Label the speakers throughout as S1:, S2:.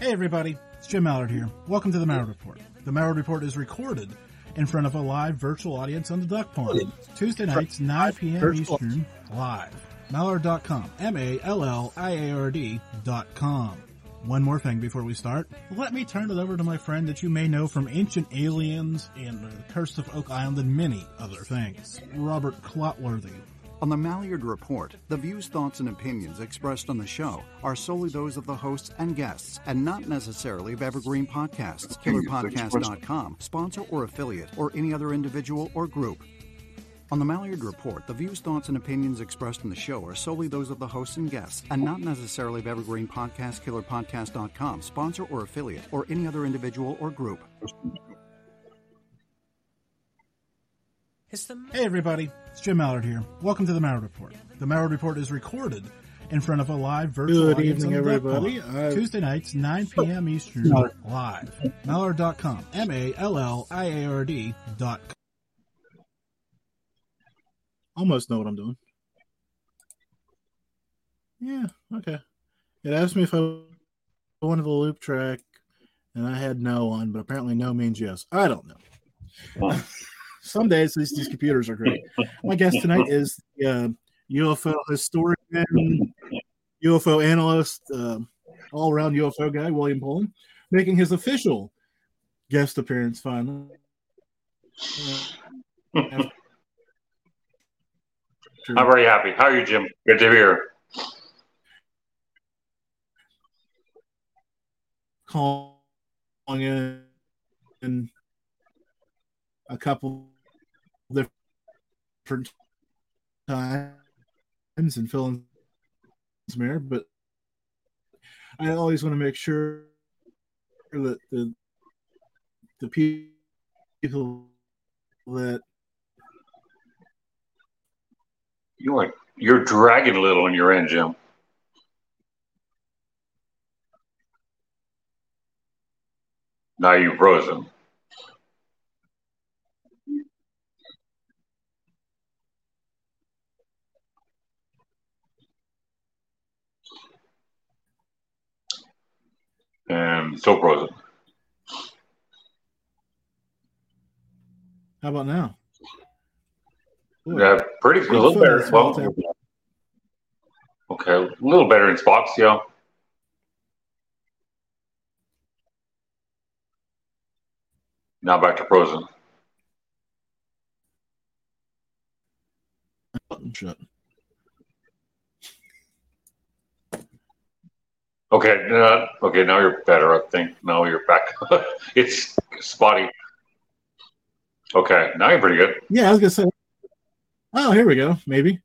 S1: Hey everybody, it's Jim Malliard here. Welcome to the Malliard Report. The Malliard Report is recorded in front of a live virtual audience on the Duck Pond. Tuesday nights, 9 p.m. Eastern, live. Malliard.com. M-A-L-L-I-A-R-D dot com. One more thing before we start. Let me turn it over to my friend that you may know from Ancient Aliens and The Curse of Oak Island and many other things. Robert Clotworthy.
S2: On the Malliard Report, the views, thoughts, and opinions expressed on the show are solely those of the hosts and guests and not necessarily of Evergreen Podcasts, KillerPodcast.com, sponsor or affiliate, or any other individual or group. On the Malliard Report, the views, thoughts, and opinions expressed in the show are solely those of the hosts and guests and not necessarily of Evergreen Podcast, KillerPodcast.com, sponsor or affiliate, or any other individual or group.
S1: Hey everybody, it's Jim Malliard here. Welcome to the Malliard Report. The Malliard Report is recorded in front of a live virtual
S3: Good
S1: audience
S3: evening,
S1: on the
S3: everybody.
S1: Pond.
S3: Uh,
S1: Tuesday nights, 9 p.m. Eastern, live. Malliard.com. M-A-L-L-I-A-R-D dot com.
S3: almost know what I'm doing. Yeah, okay. It asked me if I wanted the loop track, and I had no on, but apparently no means yes. I don't know. Some days these, these computers are great. My guest tonight is the uh, UFO historian, UFO analyst, uh, all around UFO guy, William Pullin, making his official guest appearance finally. Uh,
S4: I'm very happy. How are you, Jim? Good to hear.
S3: calling in, in a couple different times and filling some air, but I always want to make sure that the the pe- people that
S4: You like you're dragging a little on your end, Jim. Now you've frozen. Um, and still frozen.
S3: how about now? Boy,
S4: Yeah, pretty good. A little better. Well, okay, a little better in spots, yeah. Now back to frozen.
S3: button shut.
S4: Okay, uh, okay, now you're better. I think now you're back. it's spotty. Okay, now you're pretty good.
S3: Yeah, I was gonna say. Oh, here we go. Maybe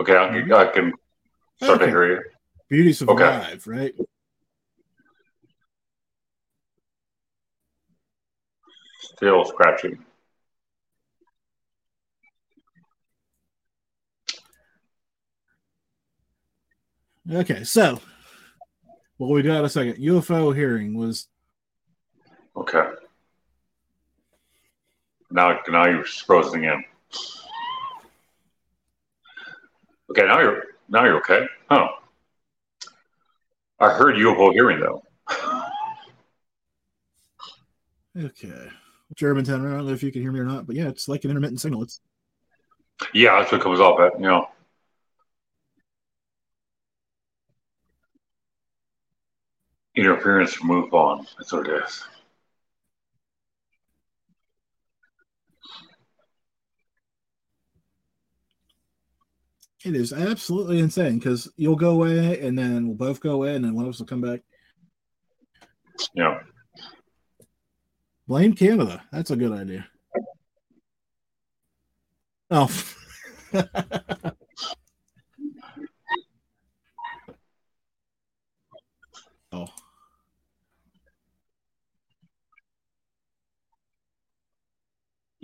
S4: Okay, I can, I can start to hear you.
S3: beauties of
S4: Okay.
S3: live, right?
S4: Still scratching.
S3: Okay, so well, we got a second. UFO hearing was
S4: Okay. Now, now you're frozen again. Okay, now you're now you're okay. Oh, I heard UFO hearing though.
S3: okay. German Germantown. I don't know if you can hear me or not, but yeah, it's like an intermittent signal. It's
S4: Yeah, that's what comes off at. You know. Interference move on. That's what it is.
S3: it is absolutely insane because you'll go away and then we'll both go away and then one of us will come back.
S4: Yeah.
S3: Blame Canada. That's a good idea. Oh.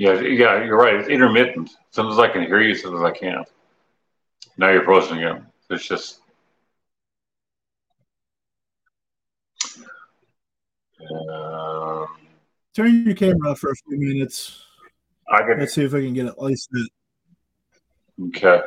S4: Yeah, yeah, you're right. It's intermittent. Sometimes I can hear you, sometimes I can't. Now you're frozen again. It's just. Um,
S3: Turn your camera off for a few minutes.
S4: I can.
S3: Let's see if I can get at least that.
S4: Okay.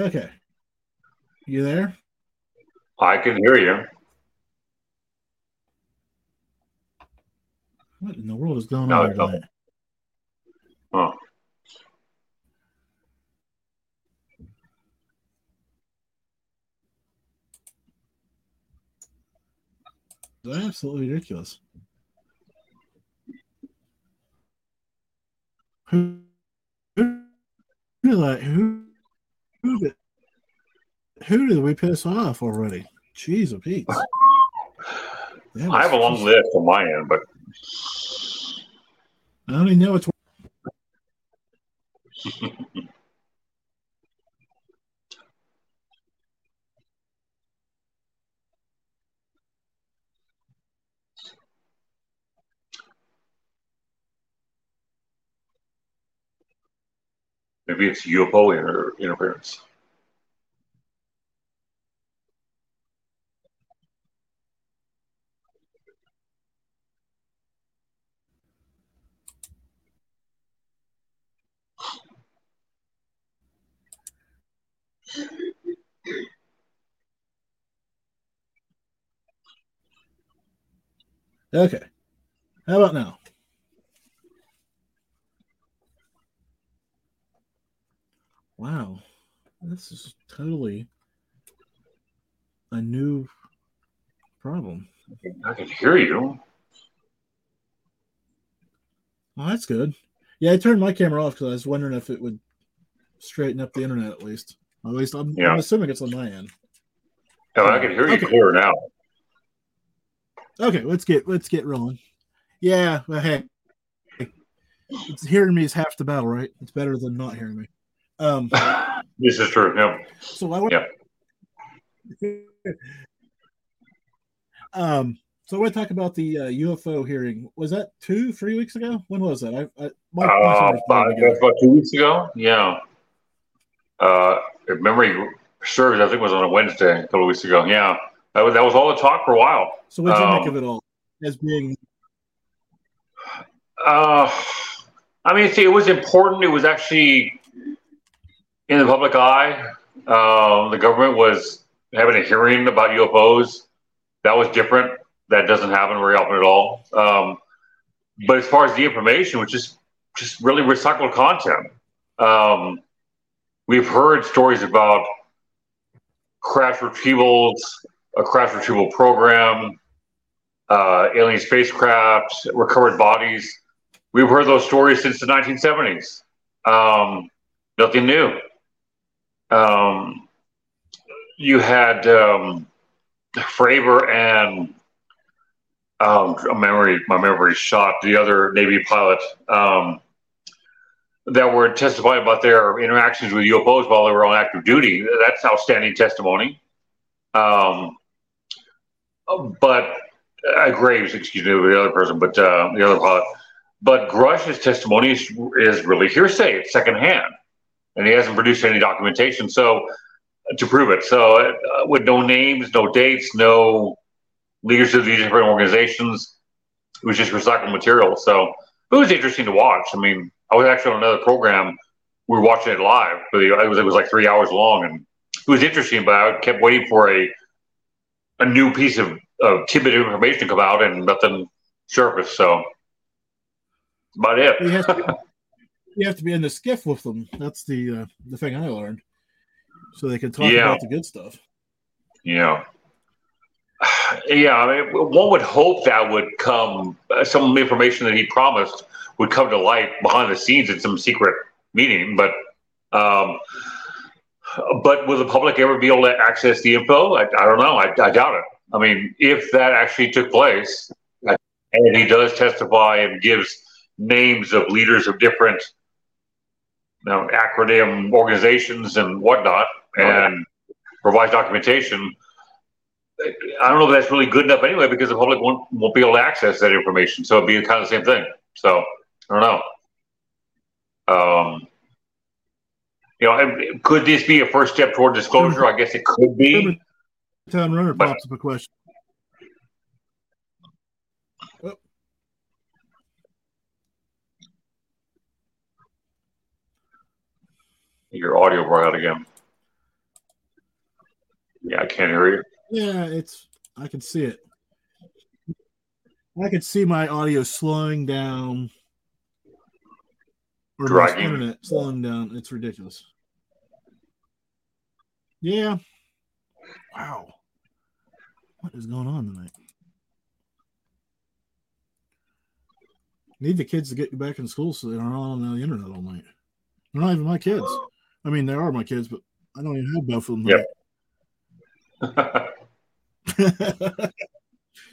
S3: Okay. You there?
S4: I can hear you.
S3: What in the world is going
S4: No,
S3: on
S4: no.
S3: It's absolutely ridiculous. Who, who, who, who, did, who did we piss off already? Jeez, of Pete.
S4: I have a long list on my end, but
S3: I don't even know it's.
S4: maybe it's UFO inter- interference.
S3: Okay. How about now? Wow. This is totally a new problem.
S4: I can hear you.
S3: That's good. Yeah, I turned my camera off because I was wondering if it would straighten up the internet at least. At least I'm,
S4: Yeah.
S3: I'm assuming it's on my end.
S4: Oh, I can hear you
S3: Okay.
S4: clear now.
S3: Okay, let's get let's get rolling. Yeah, well, hey, it's hearing me is half the battle, right? It's better than not hearing me. Um,
S4: This is true. Yeah.
S3: so I want.
S4: Yeah.
S3: um, so I want to talk about the uh, UFO hearing. Was that two, three weeks ago? When was that? I, I my,
S4: Uh, about, about two weeks ago. Yeah. Uh, if memory serves, I think it was on a Wednesday a couple of weeks ago. Yeah. That was, that was all the talk for a while.
S3: So what did you make
S4: um,
S3: of it all as being?
S4: Uh, I mean, see, it was important. It was actually in the public eye. Um, the government was having a hearing about UFOs. That was different. That doesn't happen very often at all. Um, but as far as the information, which is just really recycled content, um, we've heard stories about crash retrievals, a crash retrieval program, uh, alien spacecraft, recovered bodies. We've heard those stories since the 1970s. Um, nothing new. Um, you had um, Fravor and um, a memory, my memory shot the other Navy pilot um, that were testifying about their interactions with UFOs while they were on active duty. That's outstanding testimony. Um, but uh, Graves, excuse me, the other person, but uh, the other pilot. But Grusch's testimony is, is really hearsay. It's secondhand, and he hasn't produced any documentation so to prove it. So, uh, with no names, no dates, no leaders of these different organizations, it was just recycled material. So, it was interesting to watch. I mean, I was actually on another program. We were watching it live. But it was it was like three hours long, and it was interesting. But I kept waiting for a a new piece of, of tidbit of information to come out, and nothing surfaced. So, about it.
S3: You have, to, you have to be in the SCIF with them. That's the uh, the thing I learned, so they can talk
S4: Yeah.
S3: about the good stuff.
S4: Yeah. Yeah, I mean, one would hope that would come, uh, some information that he promised would come to light behind the scenes in some secret meeting. But, um, but will the public ever be able to access the info? I, I don't know. I, I doubt it. I mean, if that actually took place, and he does testify and gives names of leaders of different you know, acronym organizations and whatnot, and provides documentation. I don't know if that's really good enough anyway, because the public won't won't be able to access that information. So it'd be kind of the same thing. So I don't know. Um, you know, could this be a first step toward disclosure? I guess it could be.
S3: Town runner pops up a question.
S4: Your audio brought out again. Yeah, I can't hear you.
S3: Yeah, it's. I can see it. I can see my audio slowing down. Or
S4: Dragging.
S3: internet slowing down. It's ridiculous. Yeah. Wow. What is going on tonight? Need the kids to get back in school so they're not on the internet all night. They're not even my kids. I mean, they are my kids, but I don't even have both of them.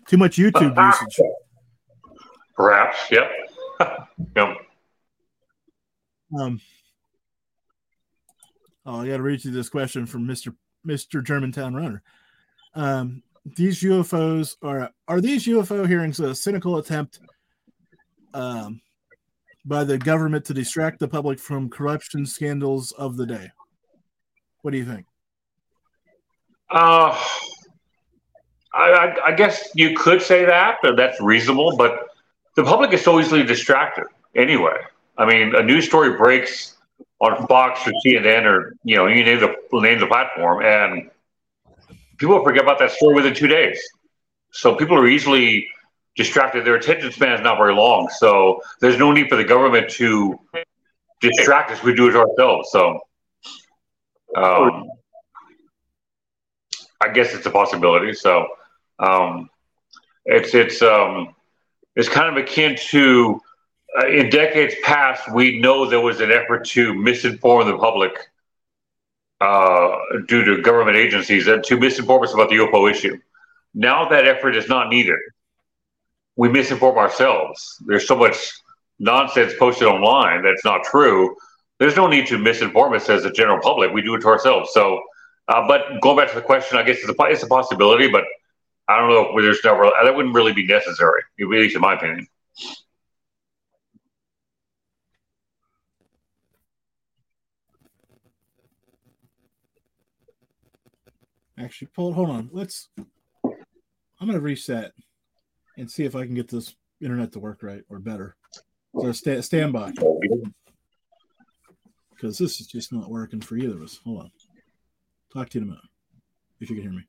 S3: Too much YouTube usage.
S4: Perhaps. Yep. yep.
S3: Um, oh, I got to read you this question from Mister Mister Germantown Runner. Um, these UFOs are are these UFO hearings a cynical attempt um, by the government to distract the public from corruption scandals of the day? What do you think?
S4: Uh, I, I, I guess you could say that, that's reasonable. But the public is so easily distracted anyway. I mean, a news story breaks on Fox or CNN or you know you name the name the platform, and people forget about that story within two days. So people are easily distracted. Their attention span is not very long. So there's no need for the government to distract us. We do it ourselves. So um, I guess it's a possibility. So um, it's it's um, it's kind of akin to uh, in decades past. We know there was an effort to misinform the public uh, due to government agencies and to misinform us about the UFO issue. Now that effort is not needed. We misinform ourselves. There's so much nonsense posted online that's not true. There's no need to misinform us as a general public. We do it to ourselves. So, uh, but going back to the question, I guess it's a, it's a possibility, but I don't know if there's never that wouldn't really be necessary, at least in my opinion.
S3: Actually, hold hold on. Let's. I'm gonna reset and see if I can get this internet to work right or better. So sta- stand by because this is just not working for either of us. Hold on. Talk to you in a minute if you can hear me.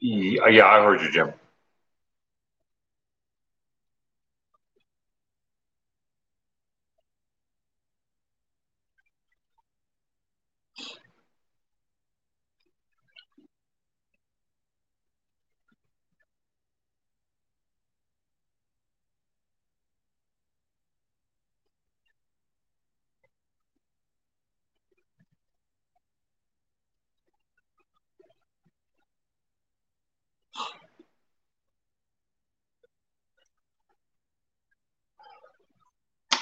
S4: Yeah, I heard you, Jim.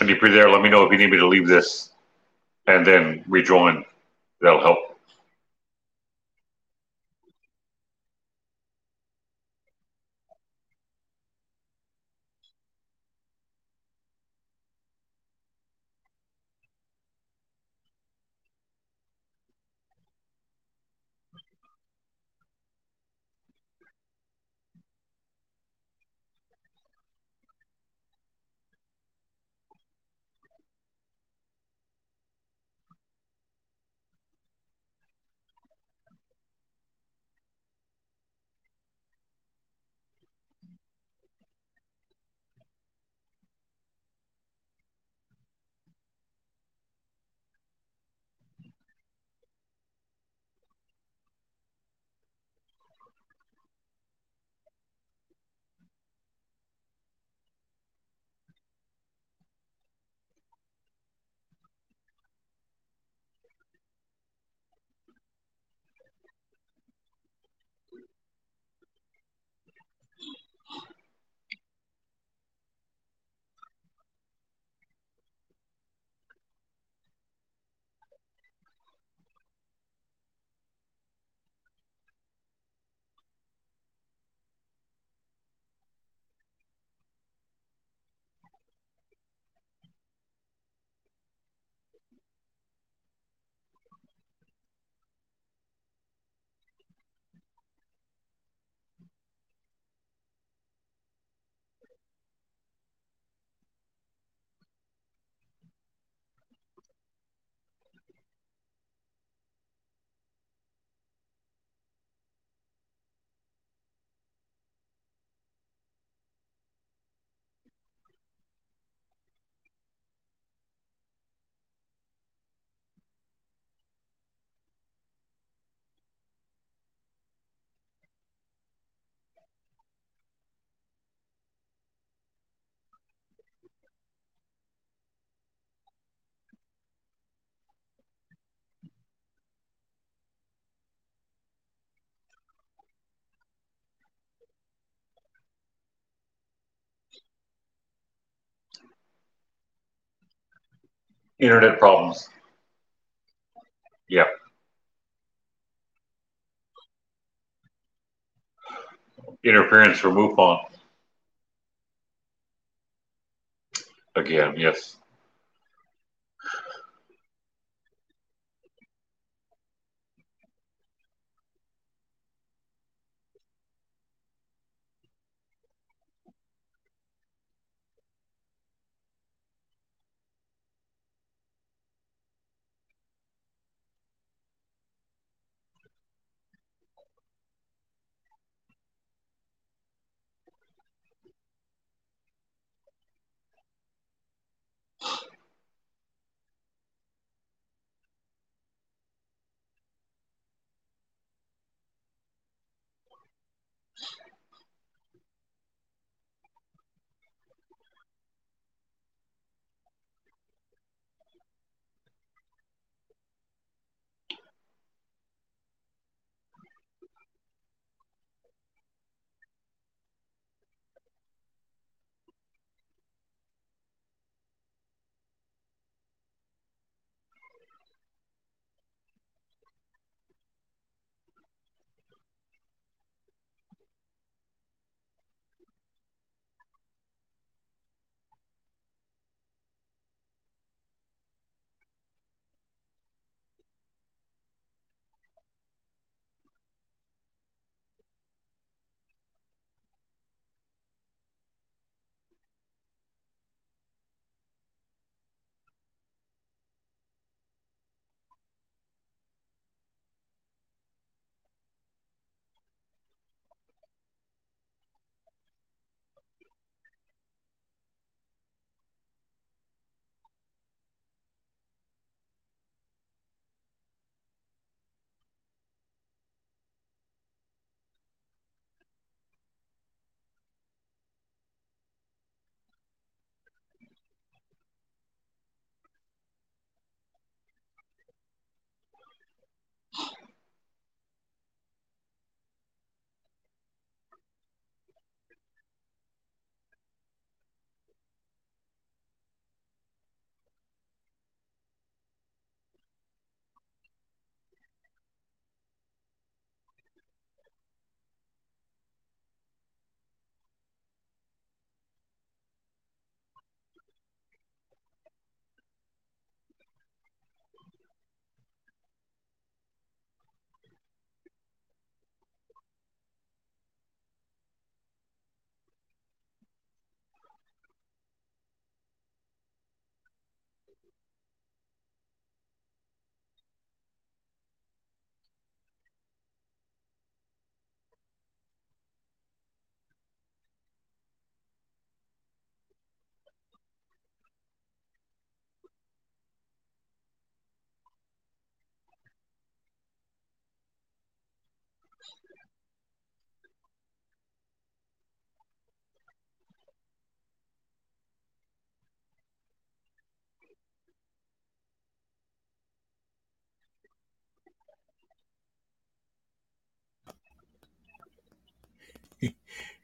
S4: And if you're there, let me know if you need me to leave this and then rejoin. That'll help. Internet problems. Yeah. Interference from MUFON. Again, yes.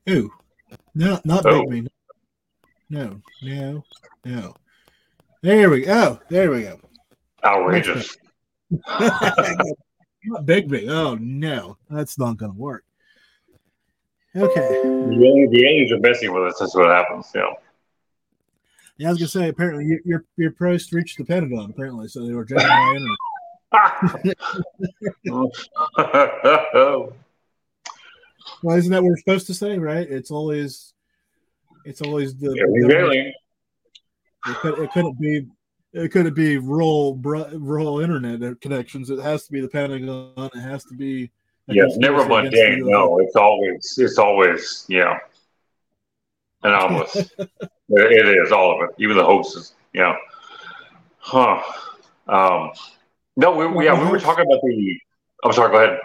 S3: Ooh, no, not
S4: Oh.
S3: Big Me. No, no, no. There we go. Oh, there we go.
S4: Outrageous.
S3: not Big Me. Oh no, that's not going to work. Okay.
S4: The the aliens are messing with us. That's what happens. Know.
S3: Yeah, I was gonna say. Apparently, your your, your post reached the Pentagon. Apparently, so they were jacking my internet. Well, isn't that what we're supposed to say? Right? It's always, it's always the.
S4: Aliens, aliens.
S3: It, could, it couldn't be. It couldn't be rural rural internet connections. It has to be the Pentagon. It has to be.
S4: Yeah, never mundane. No, it's always it's always yeah anomalous. it it is all of it, even the hoaxes. Yeah. Huh. Um. No, we, we yeah we were talking about the. I'm sorry. Go ahead.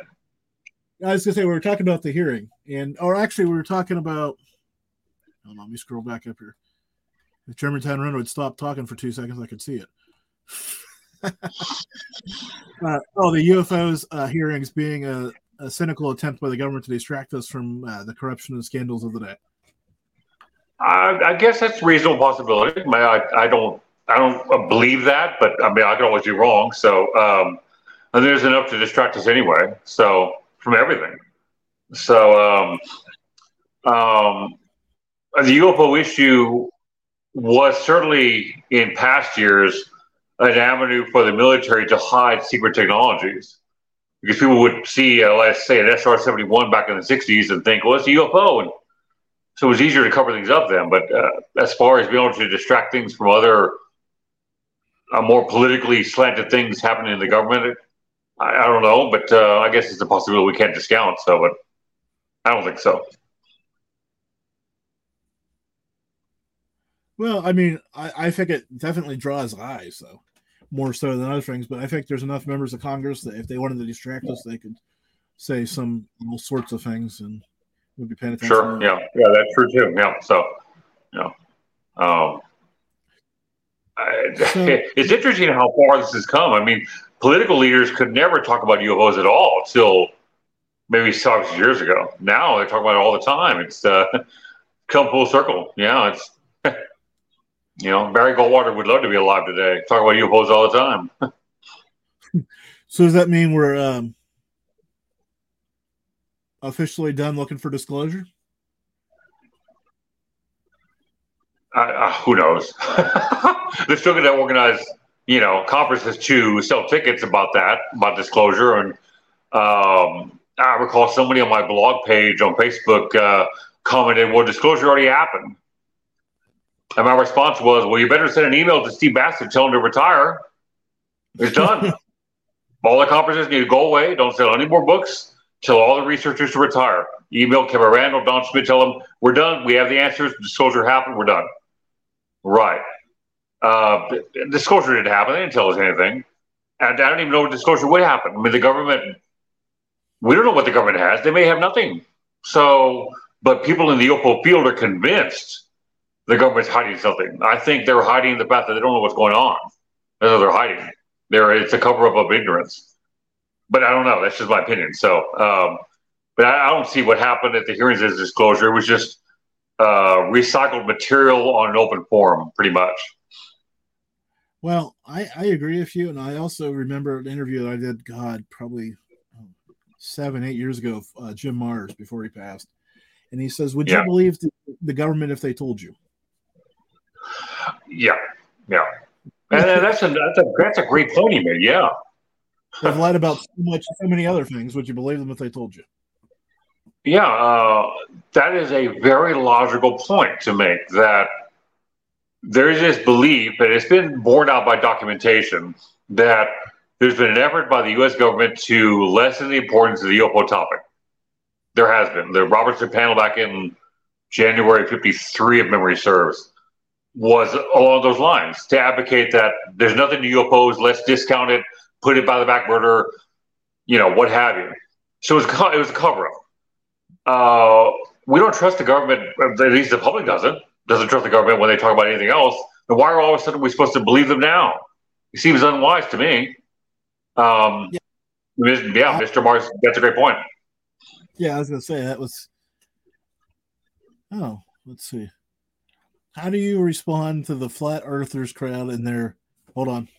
S3: I was gonna say we were talking about the hearing, and or actually we were talking about. On, let me scroll back up here. If Germantown would stop talking for two seconds, I could see it. uh, oh, the UFOs uh, hearings being a, a cynical attempt by the government to distract us from uh, the corruption and scandals of the day.
S4: I, I guess that's a reasonable possibility. I, I, I don't I don't believe that, but I mean, I could always be wrong. So, um, and there's enough to distract us anyway. So, from everything. So, um, um, the UFO issue was certainly in past years an avenue for the military to hide secret technologies. Because people would see, uh, let's say, an SR 71 back in the 60s and think, well, it's a UFO. And so it was easier to cover things up then. But uh, as far as being able to distract things from other uh, more politically slanted things happening in the government, I, I don't know. But uh, I guess it's a possibility we can't discount. So, but I don't think so.
S3: Well, I mean, I, I think it definitely draws eyes, though, more so than other things. But I think there's enough members of Congress that if they wanted to distract us, they could say some all sorts of things and we'd be paying attention.
S4: Sure. Yeah. Yeah, that's true too. Yeah. So, yeah. Um, I, so, it's interesting how far this has come. I mean, political leaders could never talk about UFOs at all until maybe six years ago. Now they talk about it all the time. It's uh, come full circle. Yeah, it's you know, Barry Goldwater would love to be alive today. Talk about UFOs all the time.
S3: so does that mean we're um, officially done looking for disclosure?
S4: Uh, uh, who knows? They're still going to organize, you know, conferences to sell tickets about that, about disclosure. And um, I recall somebody on my blog page on Facebook uh, commented, "Well, disclosure already happened." And my response was, well, you better send an email to Steve Bassett, tell him to retire. It's done. all the conferences need to go away. Don't sell any more books. Tell all the researchers to retire. Email Kevin Randle, Don Schmitt, tell them we're done. We have the answers. Disclosure happened. We're done. Right. Uh, disclosure didn't happen. They didn't tell us anything. And I don't even know what disclosure would happen. I mean, the government, we don't know what the government has. They may have nothing. So, but people in the UFO field are convinced the government's hiding something. I think they're hiding the fact that they don't know what's going on. That's what they're hiding. There, it's a cover up of ignorance. But I don't know. That's just my opinion. So, um, but I, I, don't see what happened at the hearings as disclosure. It was just uh, recycled material on an open forum, pretty much.
S3: Well, I, I agree with you, and I also remember an interview that I did. God, probably um, seven, eight years ago. Uh, Jim Marrs before he passed, and he says, "Would yeah. you believe the, the government if they told you?"
S4: Yeah, yeah, and that's a that's a that's a great point he made. Yeah,
S3: they've lied about so much, so many other things. Would you believe them if they told you?
S4: Yeah, uh, that is a very logical point to make. That there is this belief, and it's been borne out by documentation that there's been an effort by the U.S. government to lessen the importance of the UFO topic. There has been. The Robertson panel back in January '53, if memory serves, was along those lines to advocate that there's nothing to UFOs, let's discount it, put it by the back burner, you know, what have you. So it was, it was a cover up. Uh, we don't trust the government, at least the public doesn't, doesn't trust the government when they talk about anything else. Then why are all of a sudden we supposed to believe them now? It seems unwise to me. Um, yeah. yeah, Mr. Marrs, that's a great point.
S3: Yeah, I was going to say that was. Oh, let's see. How do you respond to the flat earthers crowd and their hold on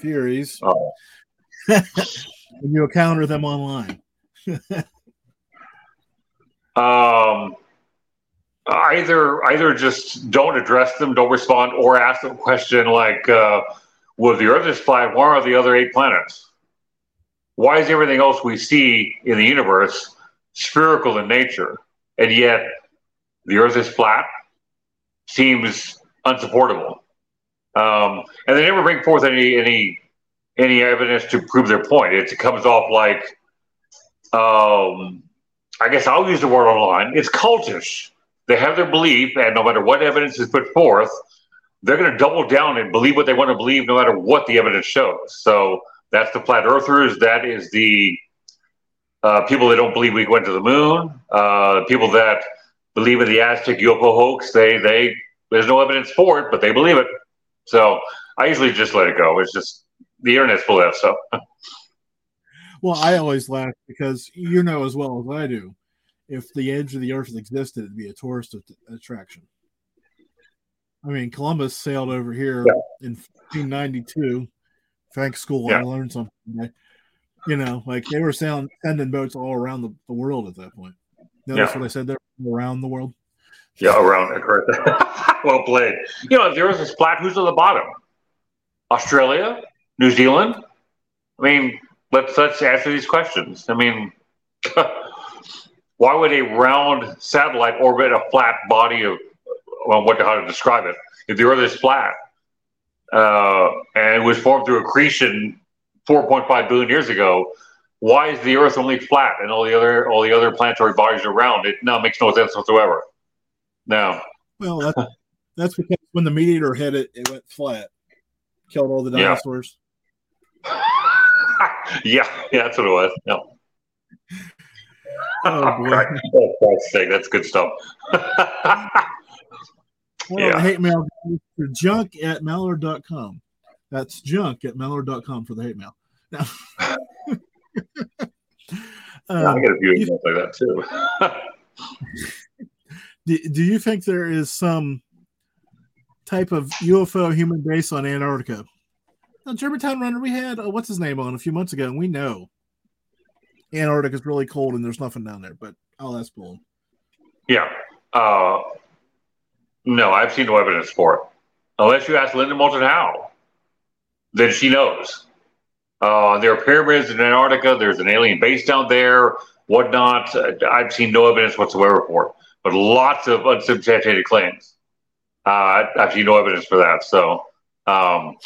S3: furies oh. when you encounter them online?
S4: um, either either just don't address them, don't respond, or ask them a question like, uh, "Well, the Earth is flat. Why are the other eight planets? Why is everything else we see in the universe spherical in nature, and yet the Earth is flat?" seems unsupportable. Um, and they never bring forth any any any evidence to prove their point. It comes off like, um, I guess I'll use the word online. It's cultish. They have their belief, and no matter what evidence is put forth, they're going to double down and believe what they want to believe, no matter what the evidence shows. So that's the flat earthers. That is the uh, people that don't believe we went to the moon. Uh, people that believe in the Aztec UFO hoax. They they there's no evidence for it, but they believe it. So I usually just let it go. It's just the internet's full of stuff.
S3: well, I always laugh because you know as well as I do, if the edge of the earth existed, it'd be a tourist attraction. I mean, Columbus sailed over here
S4: Yeah.
S3: in 1592. Thanks, school.
S4: Yeah.
S3: I learned something. today. You know, like they were sailing, sending boats all around the, the world at that point. Notice
S4: Yeah.
S3: what I said there? Around the world.
S4: Yeah, around it, correct. well played. You know, if there was a splat, who's on the bottom? Australia, New Zealand. I mean, let's let's answer these questions. I mean, why would a round satellite orbit a flat body of well, what how to describe it? If the Earth is flat uh, and it was formed through accretion 4.5 billion years ago, why is the Earth only flat and all the other all the other planetary bodies are round? It no it makes no sense whatsoever. No.
S3: Well, that's, that's because when the meteor hit it, it went flat, killed all the
S4: Yeah.
S3: dinosaurs.
S4: yeah, yeah, that's what it was. No.
S3: Oh, boy.
S4: Oh, Christ's sake, that's good stuff.
S3: Well,
S4: Yeah.
S3: hate mail to junk at malliard.com. That's junk at malliard.com for the hate mail. Now,
S4: I
S3: um,
S4: get a few
S3: you-
S4: emails like that too.
S3: do, do you think there is some type of UFO human base on Antarctica? Now, Germantown Runner, we had uh, what's his name on a few months ago, and we know Antarctica is really cold and there's nothing down there. But I'll ask
S4: yeah. Uh, no, I've seen no evidence for it. Unless you ask Linda Moulton Howe, then she knows. Uh, there are pyramids in Antarctica. There's an alien base down there, whatnot. I've seen no evidence whatsoever for it, but lots of unsubstantiated claims. Uh, I've seen no evidence for that. So um,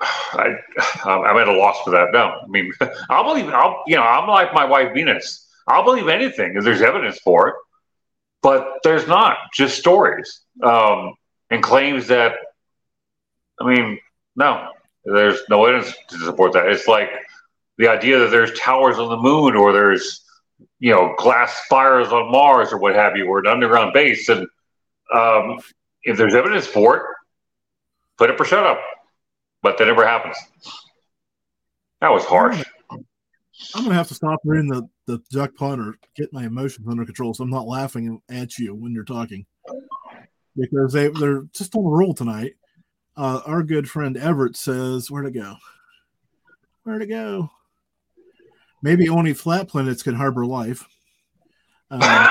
S4: I, I'm at a loss for that. No, I mean, I'll believe. I'll, you know, I'm like my wife Venus. I'll believe anything if there's evidence for it, but there's not. Just stories um, and claims that. I mean, no, there's no evidence to support that. It's like the idea that there's towers on the moon or there's you know glass spires on Mars or what have you, or an underground base. And um, if there's evidence for it, put it for shut up. But that never happens. That was harsh.
S3: I'm gonna have to stop reading the the duck pond or get my emotions under control, so I'm not laughing at you when you're talking because they they're just on a roll tonight. Uh, our good friend Everett says, "Where'd it go? Where'd it go? Maybe only flat planets can harbor life." Um,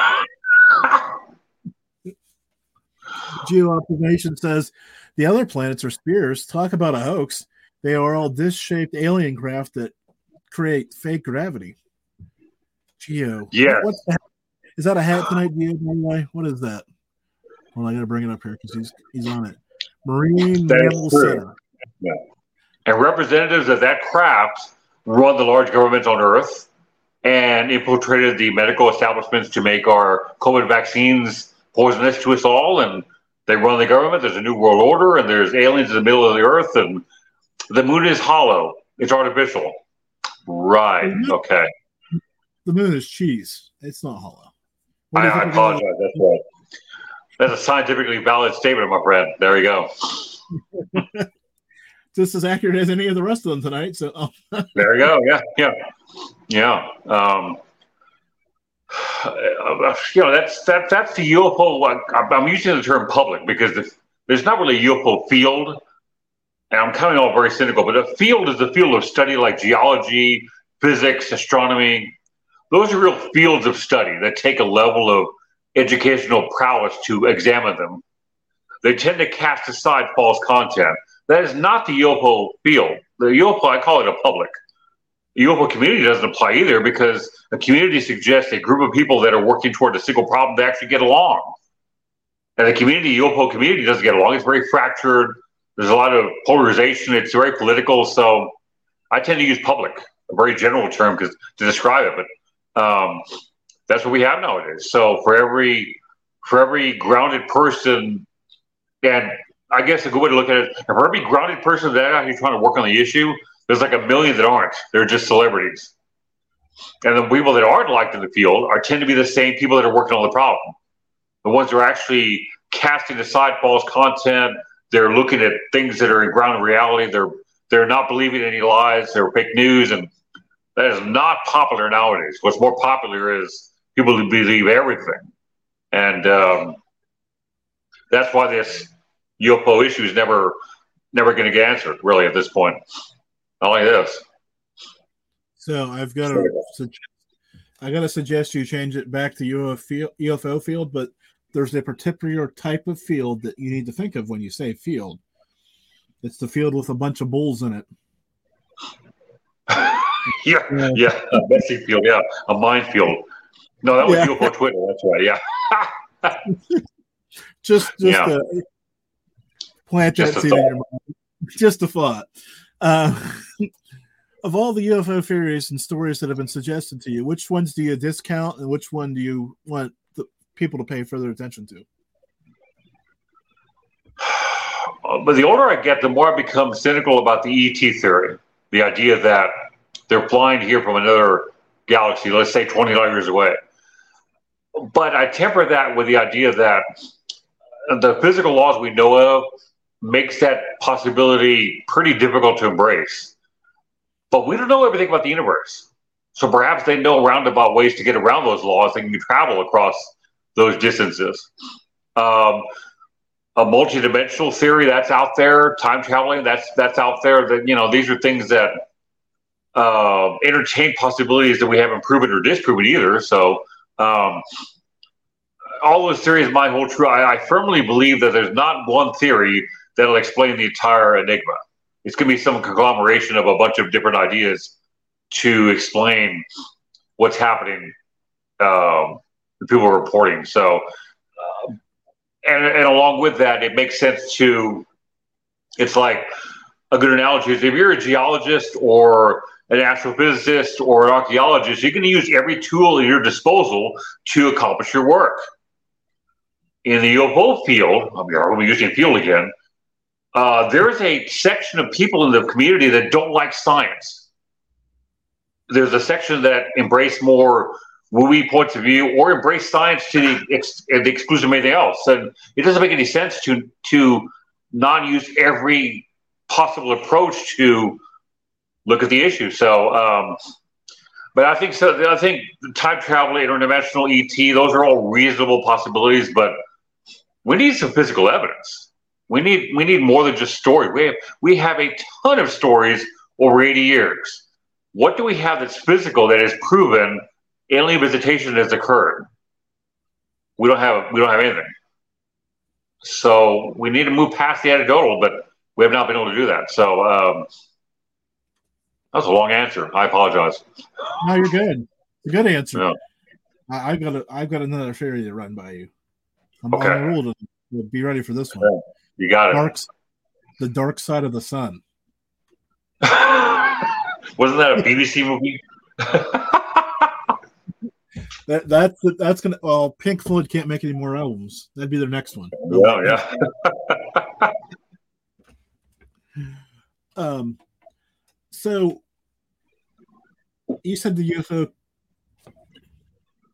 S3: Geo Observation says the other planets are spheres. Talk about a hoax. They are all disc shaped alien craft that create fake gravity. Geo. Yeah. Is that a hat tonight, Geo, by the way? What is that? Well, I got to bring it up here because he's he's on it. Marine Mammal. Center.
S4: and representatives of that craft run the large governments on Earth and infiltrated the medical establishments to make our COVID vaccines poisonous to us all. And they run the government. There's a new world order, and there's aliens in the middle of the Earth, and the moon is hollow. It's artificial. Right. Okay.
S3: The moon is cheese. It's not hollow.
S4: I, I apologize. That's right. That's a scientifically valid statement, my friend. There you go.
S3: Just as accurate as any of the rest of them tonight. So, oh,
S4: There you go. Yeah, yeah, yeah. Um, you know, that's that that's the UFO. I'm using the term public because there's not really a UFO field, and I'm coming off very cynical. But a field is a field of study like geology, physics, astronomy. Those are real fields of study that take a level of educational prowess to examine them. They tend to cast aside false content. That is not the UFO field. The UFO, I call it a public. UFO community doesn't apply either because a community suggests a group of people that are working toward a single problem to actually get along. And the community, UFO community, doesn't get along. It's very fractured. There's a lot of polarization. It's very political. So I tend to use public, a very general term, because to describe it. But um, that's what we have nowadays. So for every for every grounded person, and I guess a good way to look at it, for every grounded person that actually trying to work on the issue, there's like a million that aren't. They're just celebrities. And the people that aren't liked in the field are tend to be the same people that are working on the problem. The ones that are actually casting aside false content. They're looking at things that are in ground reality. They're they're not believing any lies. They're fake news, and that is not popular nowadays. What's more popular is people who believe everything, and um, that's why this UFO issue is never never going to get answered. Really, at this point, not like this.
S3: So I've got to I got to suggest you change it back to UFO, UFO field, but there's a particular type of field that you need to think of when you say field. It's the field with a bunch of bulls in it.
S4: yeah, yeah, yeah, a messy field, yeah, a minefield. No, that was yeah. UFO Twitter. That's right. Yeah.
S3: just, just yeah. Plant just that seed in your mind. Just a thought. Uh, of all the UFO theories and stories that have been suggested to you, which ones do you discount and which one do you want the people to pay further attention to?
S4: But the older I get, the more I become cynical about the ET theory. The idea that they're flying here from another galaxy, let's say 20 light years away. But I temper that with the idea that the physical laws we know of makes that possibility pretty difficult to embrace. But we don't know everything about the universe. So perhaps they know roundabout ways to get around those laws and can travel across those distances. Um, a multidimensional theory that's out there, time traveling that's that's out there. That you know, these are things that uh, entertain possibilities that we haven't proven or disproven either. So um, all those theories might hold true. I, I firmly believe that there's not one theory that'll explain the entire enigma. It's going to be some conglomeration of a bunch of different ideas to explain what's happening. Um, the people are reporting. So, uh, and, and along with that, it makes sense to. It's like a good analogy is if you're a geologist or an astrophysicist or an archaeologist, you can use every tool at your disposal to accomplish your work. In the UFO field, I mean, are we using field again? Uh, there is a section of people in the community that don't like science. There's a section that embrace more woo points of view or embrace science to the, ex- the exclusion of anything else. And it doesn't make any sense to to not use every possible approach to look at the issue. So, um, but I think so. I think time travel, interdimensional ET, those are all reasonable possibilities. But we need some physical evidence. We need we need more than just story. We have we have a ton of stories over eighty years. What do we have that's physical that has proven alien visitation has occurred? We don't have we don't have anything. So we need to move past the anecdotal, but we have not been able to do that. So um, that's a long answer. I apologize.
S3: No, you're good. A good answer. Yeah. I, have got a, I've got another theory to run by you. I'm okay. on the rule to be ready for this one.
S4: You got it.
S3: Dark, the Dark Side of the Sun.
S4: Wasn't that a BBC movie?
S3: that that's that's gonna. Well, Pink Floyd can't make any more albums. That'd be their next one.
S4: Yeah,
S3: yeah. um. So you said the UFO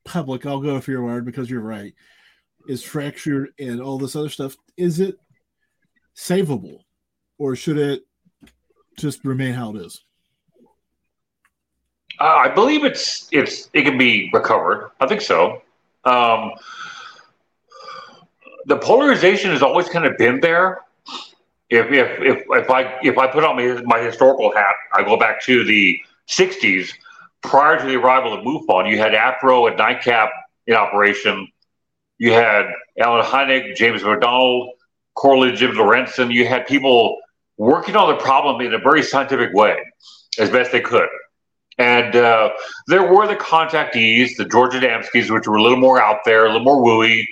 S3: public, I'll go for your word because you're right, is fractured and all this other stuff. Is it savable or should it just remain how it is?
S4: Uh, I believe it's it's it can be recovered. I think so. Um, the polarization has always kind of been there. If if if, if I if I put on my, my historical hat, I go back to the '60s prior to the arrival of MUFON, you had APRO and NICAP in operation. You had Allen Hynek, James McDonald, Coral, Jim Lorenzen. You had people working on the problem in a very scientific way, as best they could. And uh, there were the contactees, the George Adamskis, which were a little more out there, a little more wooey.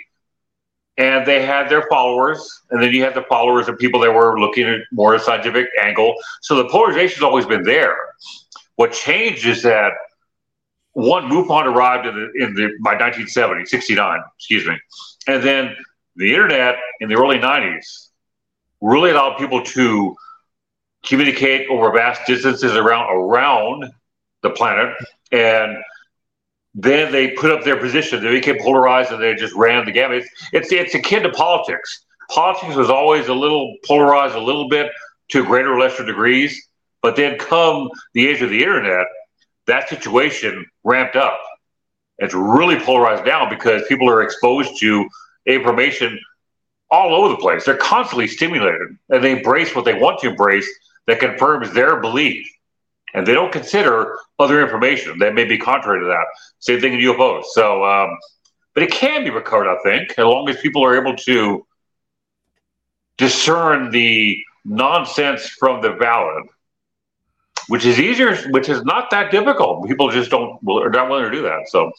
S4: And they had their followers. And then you had the followers of people that were looking at more a scientific angle. So the polarization has always been there. What changed is that one, MUFON arrived in the, in the by 1970, 69, excuse me, and then the internet in the early 90s really allowed people to communicate over vast distances around around the planet, and then they put up their position. They became polarized, and they just ran the gamut. It's, it's it's akin to politics. Politics was always a little polarized, a little bit to greater or lesser degrees. But then come the age of the internet, that situation ramped up. It's really polarized now because people are exposed to information all over the place. They're constantly stimulated, and they embrace what they want to embrace that confirms their belief, and they don't consider other information that may be contrary to that. Same thing in UFOs. So, um, but it can be recovered, I think, as long as people are able to discern the nonsense from the valid, which is easier, which is not that difficult. People just don't are not willing to do that. So,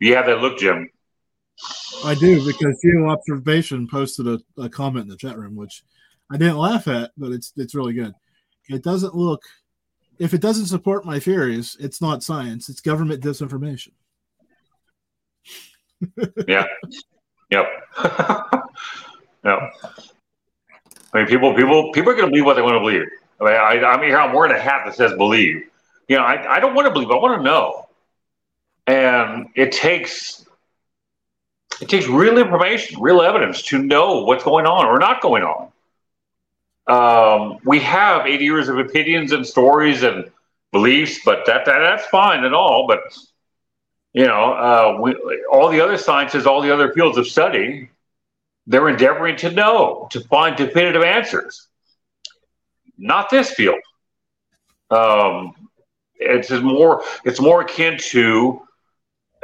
S4: you have that look, Jim.
S3: I do because Geo Observation posted a, a comment in the chat room, which I didn't laugh at, but it's it's really good. It doesn't look if it doesn't support my theories, it's not science, it's government disinformation.
S4: yeah. Yep. yep. I mean, people, people, people are going to believe what they want to believe. I mean, I, I mean, here I'm wearing a hat that says "believe." You know, I, I don't want to believe. I want to know, and it takes it takes real information, real evidence to know what's going on or not going on. Um, we have 80 years of opinions and stories and beliefs, but that, that that's fine and all. But you know, uh, we, all the other sciences, all the other fields of study, they're endeavoring to know to find definitive answers. Not this field. Um, it's more it's more akin to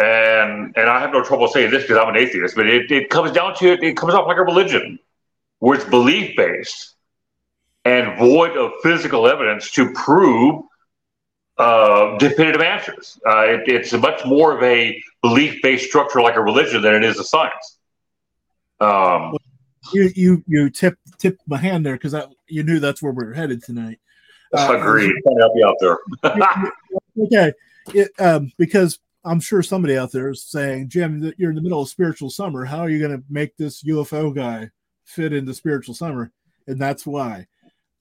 S4: and and I have no trouble saying this because I'm an atheist, but it, it comes down to it, it comes off like a religion where it's belief based and void of physical evidence to prove uh, definitive answers. Uh, it, it's much more of a belief based structure like a religion than it is a science. Um,
S3: you you you tip tip my hand there because you knew that's where we are headed tonight.
S4: Uh, agreed. Trying to help you out there.
S3: okay, it, um, because I'm sure somebody out there is saying, Jim, you're in the middle of spiritual summer. How are you going to make this UFO guy fit into spiritual summer? And that's why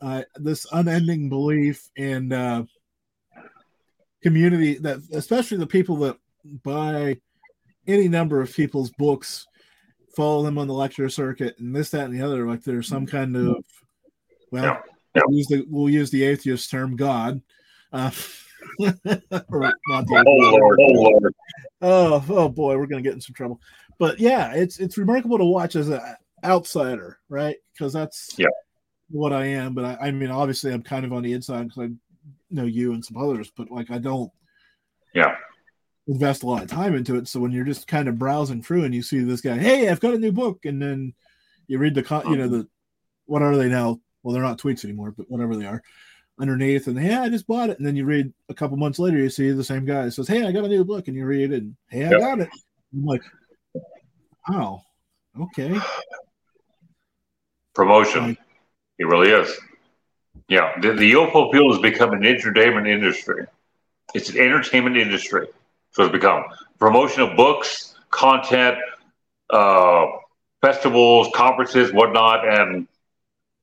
S3: uh, this unending belief in uh, community that, especially the people that buy any number of people's books, follow them on the lecture circuit, and this, that, and the other, like there's some kind of, well, yeah. Yeah. We'll, use the, we'll use the atheist term God. Uh, oh, Lord, oh, Lord. oh, oh boy, we're gonna get in some trouble. But yeah, it's it's remarkable to watch as an outsider, right? Because that's
S4: yeah.
S3: what I am. But I, I mean, obviously, I'm kind of on the inside because I know you and some others. But like, I don't.
S4: Yeah.
S3: Invest a lot of time into it. So when you're just kind of browsing through and you see this guy, hey, I've got a new book, and then you read the, con- you know, mm-hmm. the what are they now? Well, they're not tweets anymore, but whatever they are underneath and hey, I just bought it. And then you read a couple months later, you see the same guy says, Hey, I got a new book, and you read it and hey, I yep. got it. I'm like, Wow, okay.
S4: Promotion. Like, it really is. Yeah. The, the UFO field has become an entertainment industry. It's an entertainment industry. So it's become promotion of books, content, uh, festivals, conferences, whatnot, and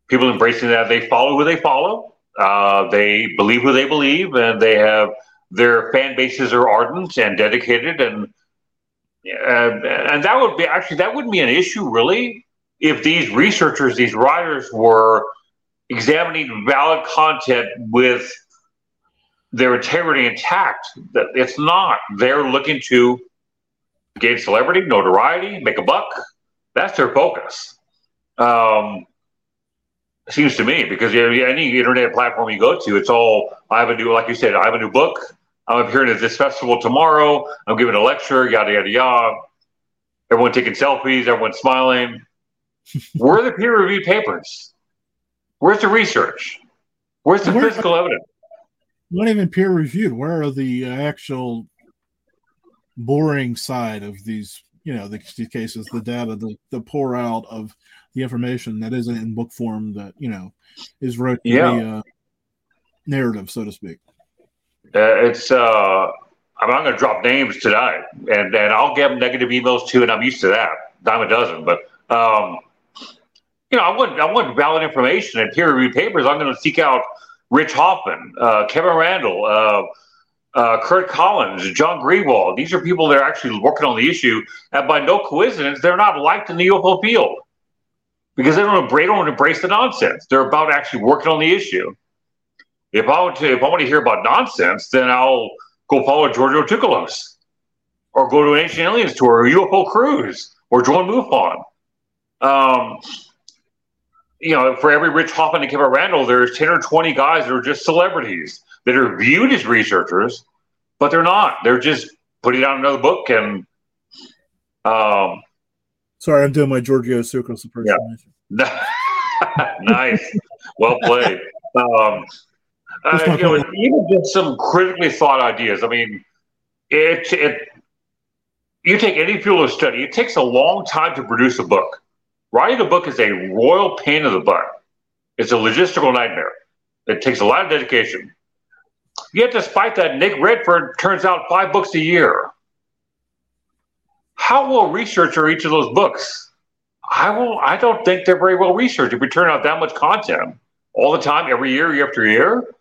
S4: people embracing that. They follow who they follow uh, they believe who they believe, and they have their fan bases are ardent and dedicated, and and, and that would be actually that wouldn't be an issue really if these researchers, these writers, were examining valid content with their integrity intact. That it's not. They're looking to gain celebrity, notoriety, make a buck. That's their focus. Um, seems to me because you know, any internet platform you go to, it's all I have a new, like you said, I have a new book. I'm appearing at this festival tomorrow. I'm giving a lecture, yada yada yada. Everyone taking selfies, everyone smiling. Where are the peer reviewed papers? Where's the research? Where's the Where, physical evidence?
S3: Not even peer reviewed. Where are the uh, actual boring side of these, you know, the, these cases, the data, the, the pour out of the information that isn't in book form that you know is wrote yeah. the uh, narrative, so to speak.
S4: Uh, it's uh, I'm not going to drop names tonight, and and I'll get negative emails too, and I'm used to that, dime a dozen. But um, you know, I want I want valid information and peer reviewed papers. I'm going to seek out Rich Hoffman, uh, Kevin Randle. Uh, uh, Curt Collins, John Greenewald. These are people that are actually working on the issue, and by no coincidence, they're not liked in the UFO field because they don't embrace, they don't embrace the nonsense. They're about actually working on the issue. If I want to, if I want to hear about nonsense, then I'll go follow Giorgio Tsoukalos, or go to an ancient aliens tour, or UFO cruise, or join MUFON. Um, you know, for every Rich Hoffman and Kevin Randle, there's 10 or 20 guys that are just celebrities that are viewed as researchers, but they're not. They're just putting out another book and. Um,
S3: Sorry, I'm doing my Giorgio Tsoukalos impersonation.
S4: Yeah. nice. well played. Um, uh, you know, even just some critically thought ideas. I mean, it, it you take any field of study, it takes a long time to produce a book. Writing a book is a royal pain in the butt. It's a logistical nightmare. It takes a lot of dedication. Yet, despite that, Nick Redfern turns out five books a year. How well researched are each of those books? I will. I don't think they're very well researched. If we turn out that much content all the time, every year, year after year,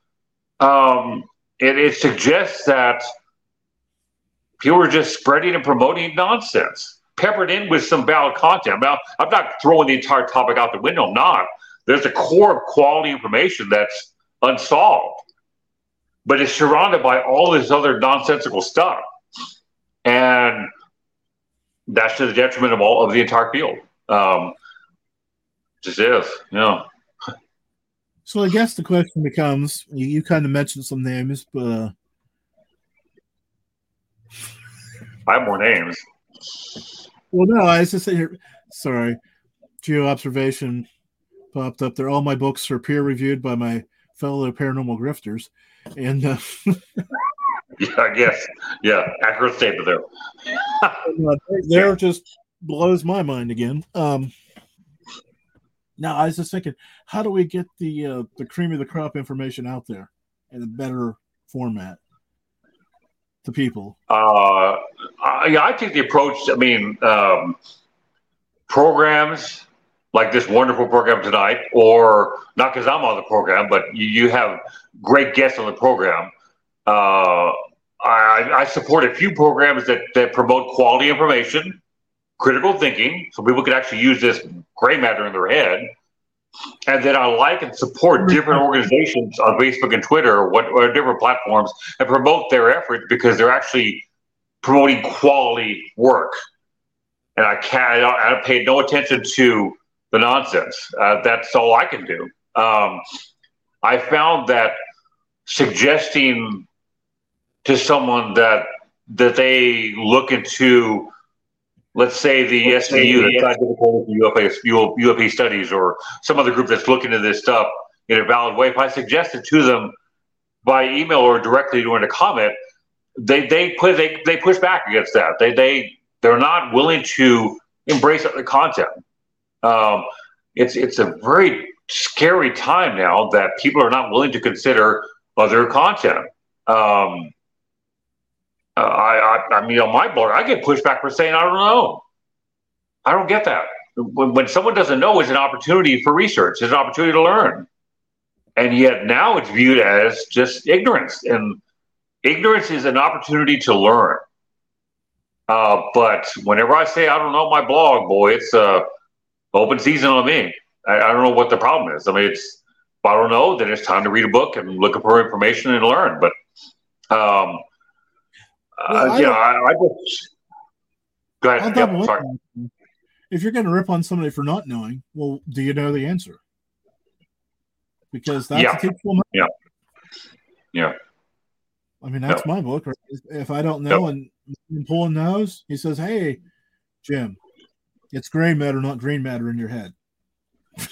S4: um, it, it suggests that people are just spreading and promoting nonsense, peppered in with some valid content. Now, I'm not throwing the entire topic out the window. I'm not. There's a core of quality information that's unsolved, but it's surrounded by all this other nonsensical stuff, and that's to the detriment of all of the entire field. Um, just is, you know.
S3: So I guess the question becomes: you, you kind of mentioned some names, but uh,
S4: I have more names.
S3: Well, no, I was just here. Sorry, geo observation popped up there. All my books are peer reviewed by my fellow paranormal grifters, and uh,
S4: yeah, I guess, yeah, accurate statement there.
S3: there just blows my mind again. Um, now I was just thinking, how do we get the uh, the cream of the crop information out there in a better format? to people?
S4: Uh, yeah, I take the approach. I mean, um, programs like this wonderful program tonight, or not because I'm on the program, but you, you, have great guests on the program. Uh, I, I, support a few programs that, that promote quality information, critical thinking, so people can actually use this gray matter in their head and then I like and support different organizations on Facebook and Twitter or what or different platforms and promote their efforts because they're actually promoting quality work. And I can't I, I pay no attention to the nonsense. Uh, that's all I can do. Um, I found that suggesting to someone that that they look into let's say the let's SVU, the Scientific UFA, UFA Studies, or some other group that's looking at this stuff in a valid way, if I suggest it to them by email or directly during a comment, they they put they, they push back against that. They they they're not willing to embrace the content. Um, it's it's a very scary time now that people are not willing to consider other content. Um, uh, I, I, I mean, on my blog, I get pushback for saying I don't know. I don't get that. When, when someone doesn't know, it's an opportunity for research. It's an opportunity to learn, and yet now it's viewed as just ignorance. And ignorance is an opportunity to learn. Uh, but whenever I say I don't know my blog, boy, it's uh, open season on me. I, I, don't know what the problem is. I mean, it's I don't know, then it's time to read a book and look for information and learn. But um, well, uh, yeah, I, I, just go ahead. Yep, sorry.
S3: If you're going to rip on somebody for not knowing, well, do you know the answer? Because that's
S4: yeah. a teachable moment. Yeah. Yeah.
S3: I mean, that's yep. my book. Right? If I don't know yep. and Pullin knows, he says, "Hey, Jim, it's gray matter, not green matter in your head."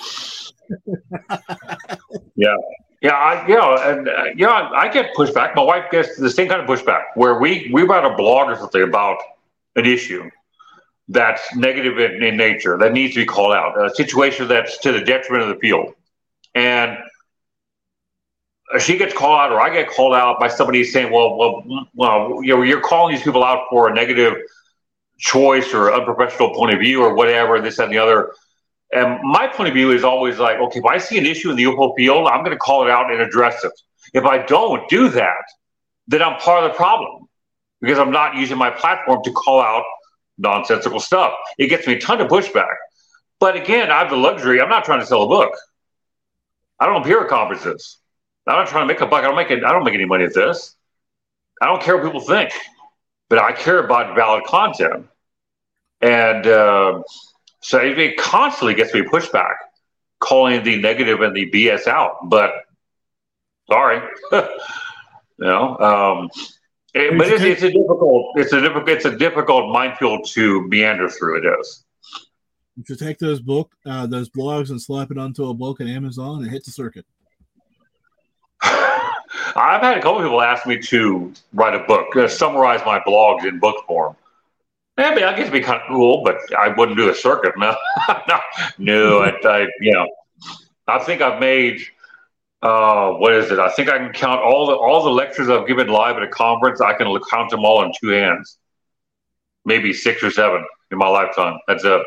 S4: yeah, yeah, I, yeah, and uh, yeah, I get pushback. My wife gets the same kind of pushback where we we write a blog or something about an issue that's negative in, in nature that needs to be called out, a situation that's to the detriment of the field, and she gets called out or I get called out by somebody saying, "Well, well, well, you know, you're calling these people out for a negative choice or unprofessional point of view or whatever, this and the other." And my point of view is always like, okay, if I see an issue in the UFO field, I'm going to call it out and address it. If I don't do that, then I'm part of the problem because I'm not using my platform to call out nonsensical stuff. It gets me a ton of pushback. But again, I have the luxury. I'm not trying to sell a book. I don't appear at conferences. I'm not trying to make a buck. I don't make it. I don't make any money at this. I don't care what people think, but I care about valid content. And uh, So it constantly gets me pushback, calling the negative and the BS out. But sorry, you know. Um, it, but it's, it's, a difficult, it's a difficult, it's a difficult minefield to meander through. It is.
S3: You should take those book, uh, those blogs, and slap it onto a book at Amazon and hit the circuit.
S4: I've had a couple people ask me to write a book, uh, summarize my blogs in book form. Yeah, I mean, I guess it'd be kind of cool, but I wouldn't do a circuit. No, no, no. I, I, you know, I think I've made uh, what is it? I think I can count all the all the lectures I've given live at a conference. I can count them all in two hands, maybe six or seven in my lifetime. That's it.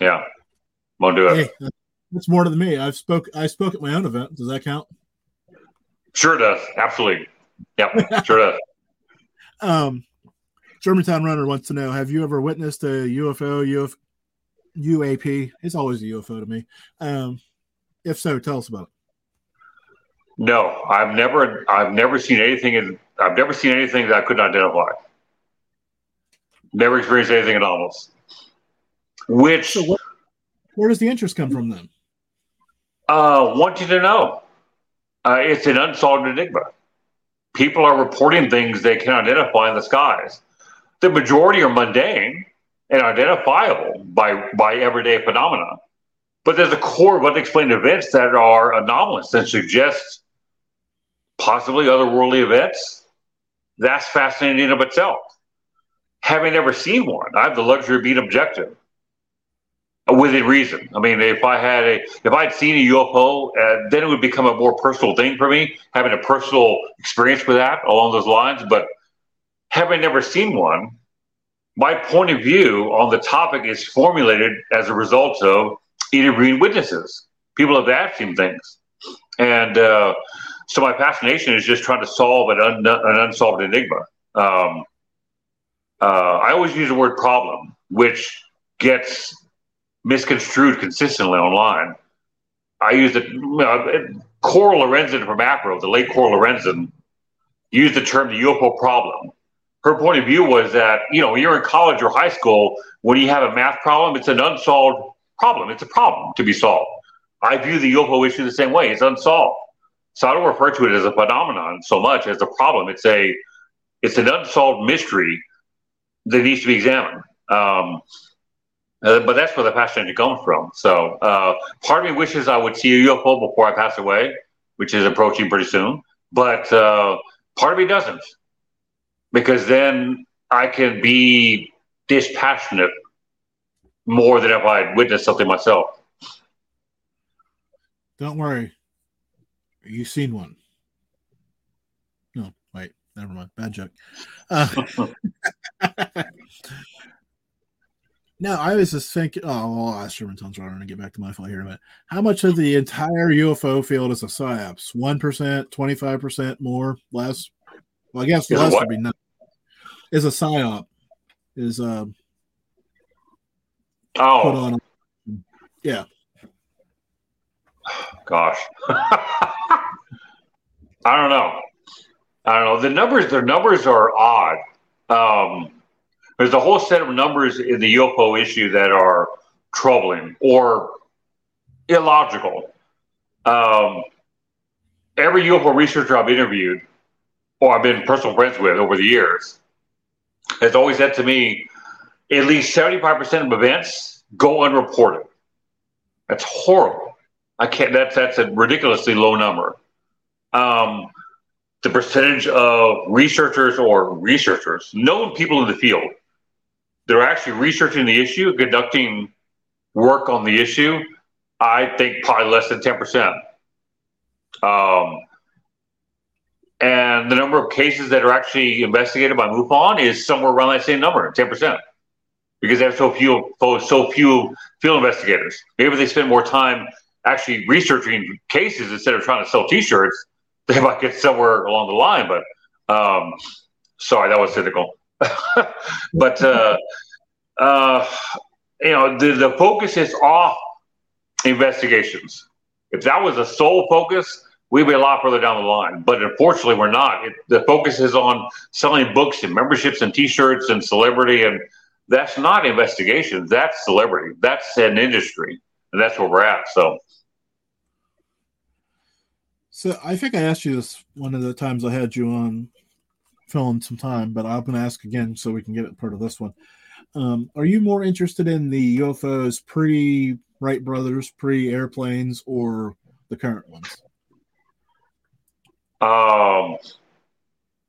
S4: Yeah, won't do it.
S3: Hey, that's more than me. I've spoke. I spoke at my own event. Does that count?
S4: Sure does. Absolutely. Yep. sure does.
S3: Um, Germantown Runner wants to know: Have you ever witnessed a UFO, UF, UAP? It's always a UFO to me. Um, if so, tell us about it.
S4: No, I've never, I've never seen anything in, I've never seen anything that I couldn't identify. Never experienced anything anomalous. Which, so what,
S3: where does the interest come from then?
S4: Uh, want you to know. Uh, it's an unsolved enigma. People are reporting things they can identify in the skies. The majority are mundane and identifiable by, by everyday phenomena. But there's a core of unexplained events that are anomalous and suggest possibly otherworldly events. That's fascinating in of itself. Having never seen one, I have the luxury of being objective within reason. I mean, if I had a, if I'd seen a UFO, uh, then it would become a more personal thing for me, having a personal experience with that along those lines. But having never seen one, my point of view on the topic is formulated as a result of interviewing witnesses. People have asked him things, and uh, so my fascination is just trying to solve an, un- an unsolved enigma. Um, uh, I always use the word problem, which gets misconstrued consistently online. I use the uh, Coral Lorenzen from APRO, the late Coral Lorenzen, used the term the UFO problem. Her point of view was that, you know, you're in college or high school, when you have a math problem, it's an unsolved problem. It's a problem to be solved. I view the UFO issue the same way. It's unsolved. So I don't refer to it as a phenomenon so much as a problem. It's a it's an unsolved mystery that needs to be examined. Um, uh, but that's where the passion comes from. So uh, part of me wishes I would see a UFO before I pass away, which is approaching pretty soon. But uh, part of me doesn't, because then I can be dispassionate more than if I witnessed something myself.
S3: Don't worry, You've seen one. No, wait, never mind. Bad joke. Uh, no, I was just thinking. Oh, I'll ask Shermanton's runner to get back to my flight here in a minute. How much of the entire UFO field is a psyops? One percent, twenty five percent, more, less? Well, I guess less would be nothing. Is a psyop? Is uh?
S4: Oh, put on.
S3: Yeah.
S4: Gosh. I don't know. I don't know. The numbers, the numbers are odd. Um, there's a whole set of numbers in the UFO issue that are troubling or illogical. Um, every UFO researcher I've interviewed or I've been personal friends with over the years has always said to me, at least 75% of events go unreported. That's horrible. I can't. That's that's a ridiculously low number. Um, the percentage of researchers or researchers, known people in the field, that are actually researching the issue, conducting work on the issue, I think probably less than ten percent. Um, and the number of cases that are actually investigated by MUFON is somewhere around that same number, ten percent, because they have so few so few field investigators. Maybe they spend more time actually researching cases instead of trying to sell T-shirts, they might get somewhere along the line. But um, sorry, that was cynical. but uh, uh, you know, the, the focus is off investigations. If that was the sole focus, we'd be a lot further down the line. But unfortunately, we're not. It, the focus is on selling books and memberships and T-shirts and celebrity and that's not investigation. That's celebrity. That's an industry, and that's where we're at. So,
S3: so I think I asked you this one of the times I had you on filling some time, but I'm going to ask again so we can get it part of this one. Um, are you more interested in the UFOs pre Wright brothers, pre airplanes, or the current ones?
S4: Um,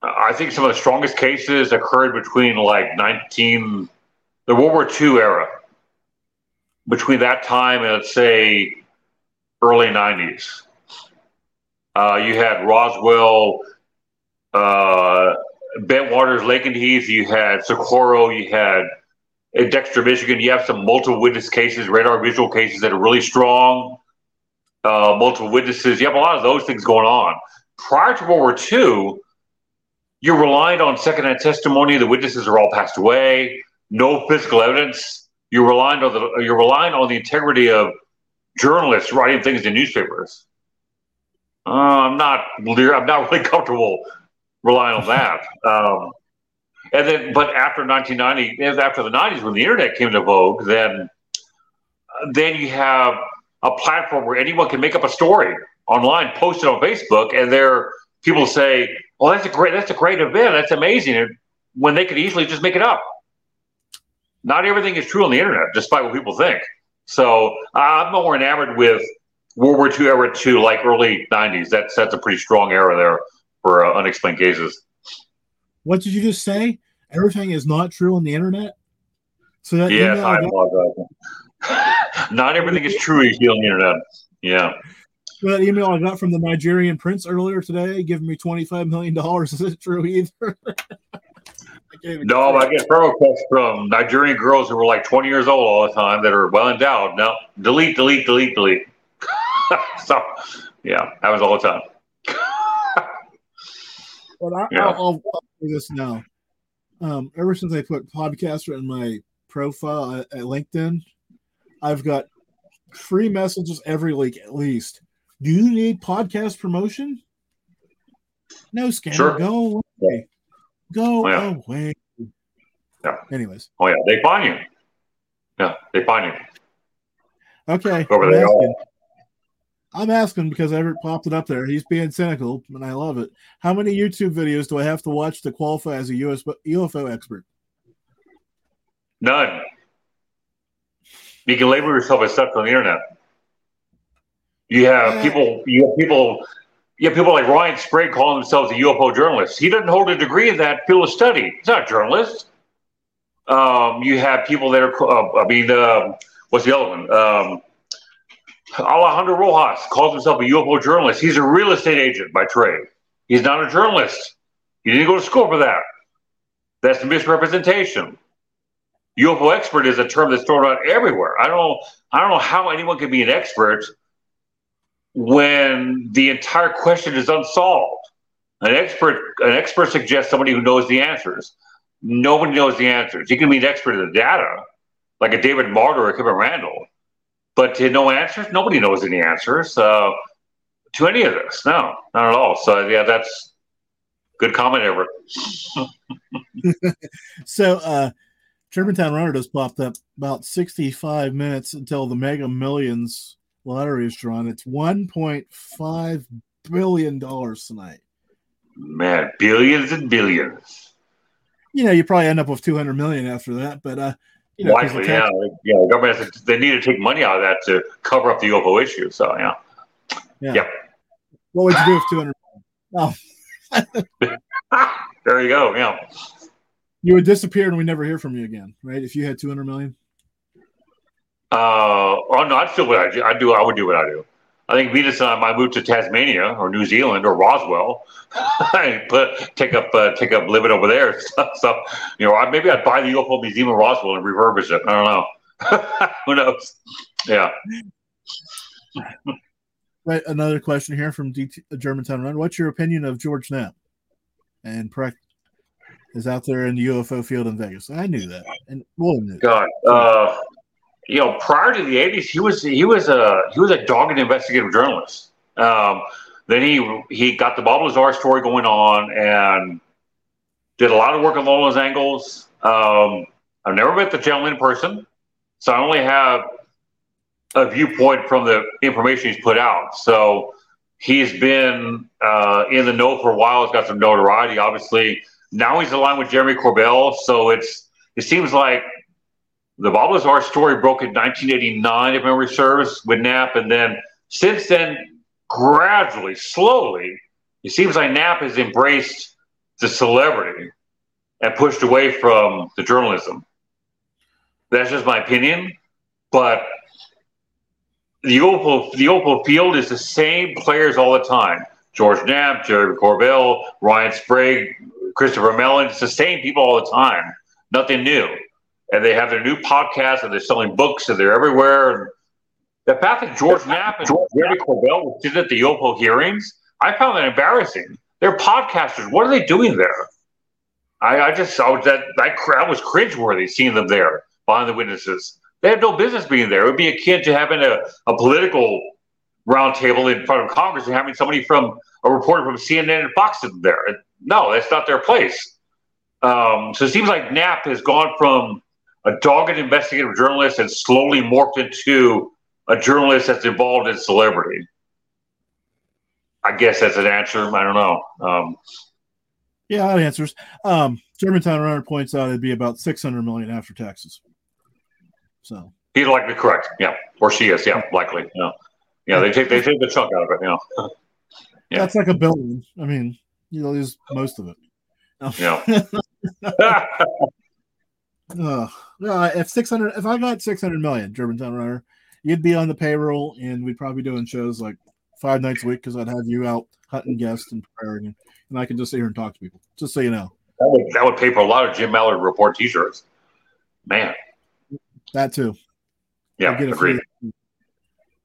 S4: I think some of the strongest cases occurred between like 19, the World War II era. Between that time and let's say early 90s. Uh, you had Roswell, uh, Bentwaters, and Heath, you had Socorro, you had at Dexter, Michigan, you have some multiple witness cases, radar visual cases that are really strong. Uh, multiple witnesses. You have a lot of those things going on. Prior to World War II, you relied on secondhand testimony. The witnesses are all passed away. No physical evidence. You're relying on the you're relying on the integrity of journalists writing things in newspapers. Uh, I'm not I'm not really comfortable relying on that. Um, and then, but after 1990, after the 90s, when the internet came into vogue, then then you have a platform where anyone can make up a story online, post it on Facebook, and there people say, "Well, that's a great that's a great event. That's amazing." when they could easily just make it up. Not everything is true on the internet, despite what people think. So I'm more enamored with World War II era two, like early 90s. That's that's a pretty strong era there for uh, unexplained cases.
S3: What did you just say? Everything is not true on the internet.
S4: So that yes, I apologize. not everything is true on the internet. Yeah.
S3: That email I got from the Nigerian prince earlier today, giving me twenty five million dollars. Is it true either?
S4: no, I get promo requests from Nigerian girls who were like twenty years old all the time that are well endowed. No, delete, delete, delete, delete. so, yeah, that was all the time.
S3: but I, yeah. I'll, I'll, do this now. Um, ever since I put podcaster in my profile at, at LinkedIn, I've got free messages every week at least. Do you need podcast promotion? No, scammer. Sure. Go away. Go oh, yeah. away.
S4: Yeah.
S3: Anyways.
S4: Oh yeah, they find you. Yeah, they find
S3: you. Okay. Over there. I'm asking because Everett popped it up there. He's being cynical, and I love it. How many YouTube videos do I have to watch to qualify as a US UFO expert?
S4: None. You can label yourself as stuff on the internet. You have yeah. people. You have people. You have people like Ryan Sprague calling themselves a UFO journalist. He doesn't hold a degree in that field of study. He's not a journalist. Um, you have people that are. Uh, I mean, uh, what's the other one? Um, Alejandro Rojas calls himself a UFO journalist. He's a real estate agent by trade. He's not a journalist. He didn't go to school for that. That's misrepresentation. UFO expert is a term that's thrown out everywhere. I don't I don't know how anyone can be an expert when the entire question is unsolved. An expert an expert suggests somebody who knows the answers. Nobody knows the answers. You can be an expert in the data, like a David Marler or Kevin Randle, but to no answers, nobody knows any answers uh, to any of this. No, not at all. So yeah, that's good comment, Everett.
S3: so uh, Germantown Runner just popped up about 65 minutes until the Mega Millions lottery is drawn. It's 1.5 billion dollars tonight.
S4: Man, billions and billions.
S3: You know, you probably end up with 200 million after that, but uh,
S4: you know, Likely, yeah, yeah. The government has to, they need to take money out of that to cover up the UFO issue. So yeah,
S3: yeah. Yep. What would you do with two hundred?
S4: Oh. there you go. Yeah.
S3: You would disappear and we never hear from you again, right? If you had two hundred million.
S4: Uh, oh no, I'd still what I do. I do. I would do what I do. I think Venus and I might move to Tasmania or New Zealand or Roswell, put take up uh, take up living over there. So, so, you know, I, maybe I'd buy the UFO museum in Roswell and refurbish it. I don't know. Who knows? Yeah.
S3: Right. Another question here from DT, Germantown Run. What's your opinion of George Knapp? And Precht is out there in the UFO field in Vegas. I knew that, and William knew.
S4: God, uh, you know, prior to the '80s, he was he was a he was a dogged investigative journalist. Um, then he he got the Bob Lazar story going on and did a lot of work on those angles. Um, I've never met the gentleman in person, so I only have a viewpoint from the information he's put out. So he's been uh, in the know for a while. He's got some notoriety, obviously. Now he's aligned with Jeremy Corbell, so it's it seems like the Bob Lazar story broke in 1989, if memory serves, with Knapp, and then since then, gradually, slowly, it seems like Knapp has embraced the celebrity and pushed away from the journalism. That's just my opinion, but the Opal the Opal field is the same players all the time. George Knapp, Jerry Corbell, Ryan Sprague, Christopher Mellon. It's the same people all the time. Nothing new. And they have their new podcast and they're selling books and they're everywhere. The fact that George Knapp and Jerry Corbell were sitting at the Opal hearings, I found that embarrassing. They're podcasters. What are they doing there? I, I just saw that that, crowd was cringeworthy seeing them there behind the witnesses. They have no business being there. It would be akin to having a, a political roundtable in front of Congress and having somebody from a reporter from CNN and Fox in there. No, that's not their place. Um, so it seems like Knapp has gone from a dogged investigative journalist and slowly morphed into a journalist that's involved in celebrity. I guess that's an answer. I don't know. Um,
S3: yeah, that answers. Um, Germantown Runner points out it'd be about 600 million after taxes. So
S4: he's likely correct. Yeah, or she is. Yeah, likely. Yeah, yeah. They take they take the chunk out of it. Yeah,
S3: yeah. That's like a billion. I mean, you know, lose most of it.
S4: Yeah.
S3: uh, uh, if six hundred, if I got six hundred million, Germantown Runner, you'd be on the payroll, and we'd probably be doing shows like five nights a week because I'd have you out hunting guests and preparing, and I can just sit here and talk to people. Just so you know,
S4: that would, that would pay for a lot of Jim Malliard report T-shirts. Man,
S3: that too.
S4: Yeah, get agreed.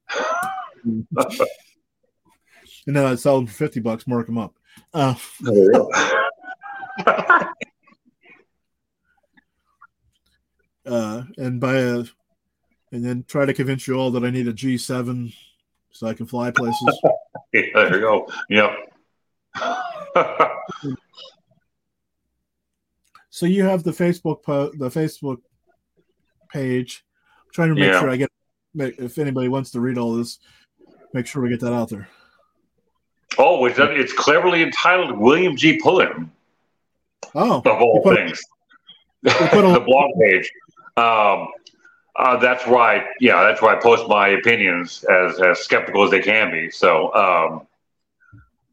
S3: and then I'd sell them for fifty bucks, mark them up. Uh, uh, and buy a, and then try to convince you all that I need a G seven so I can fly places.
S4: yeah, there you go. Yep.
S3: so you have the Facebook po- the Facebook page. I'm trying to make yeah. sure I get if anybody wants to read all this, make sure we get that out there.
S4: Oh, it's, it's cleverly entitled William G. Pullin.
S3: Oh,
S4: of all put, things, the blog page. Um, uh, that's right. Yeah, that's why I post my opinions as as skeptical as they can be. So, um,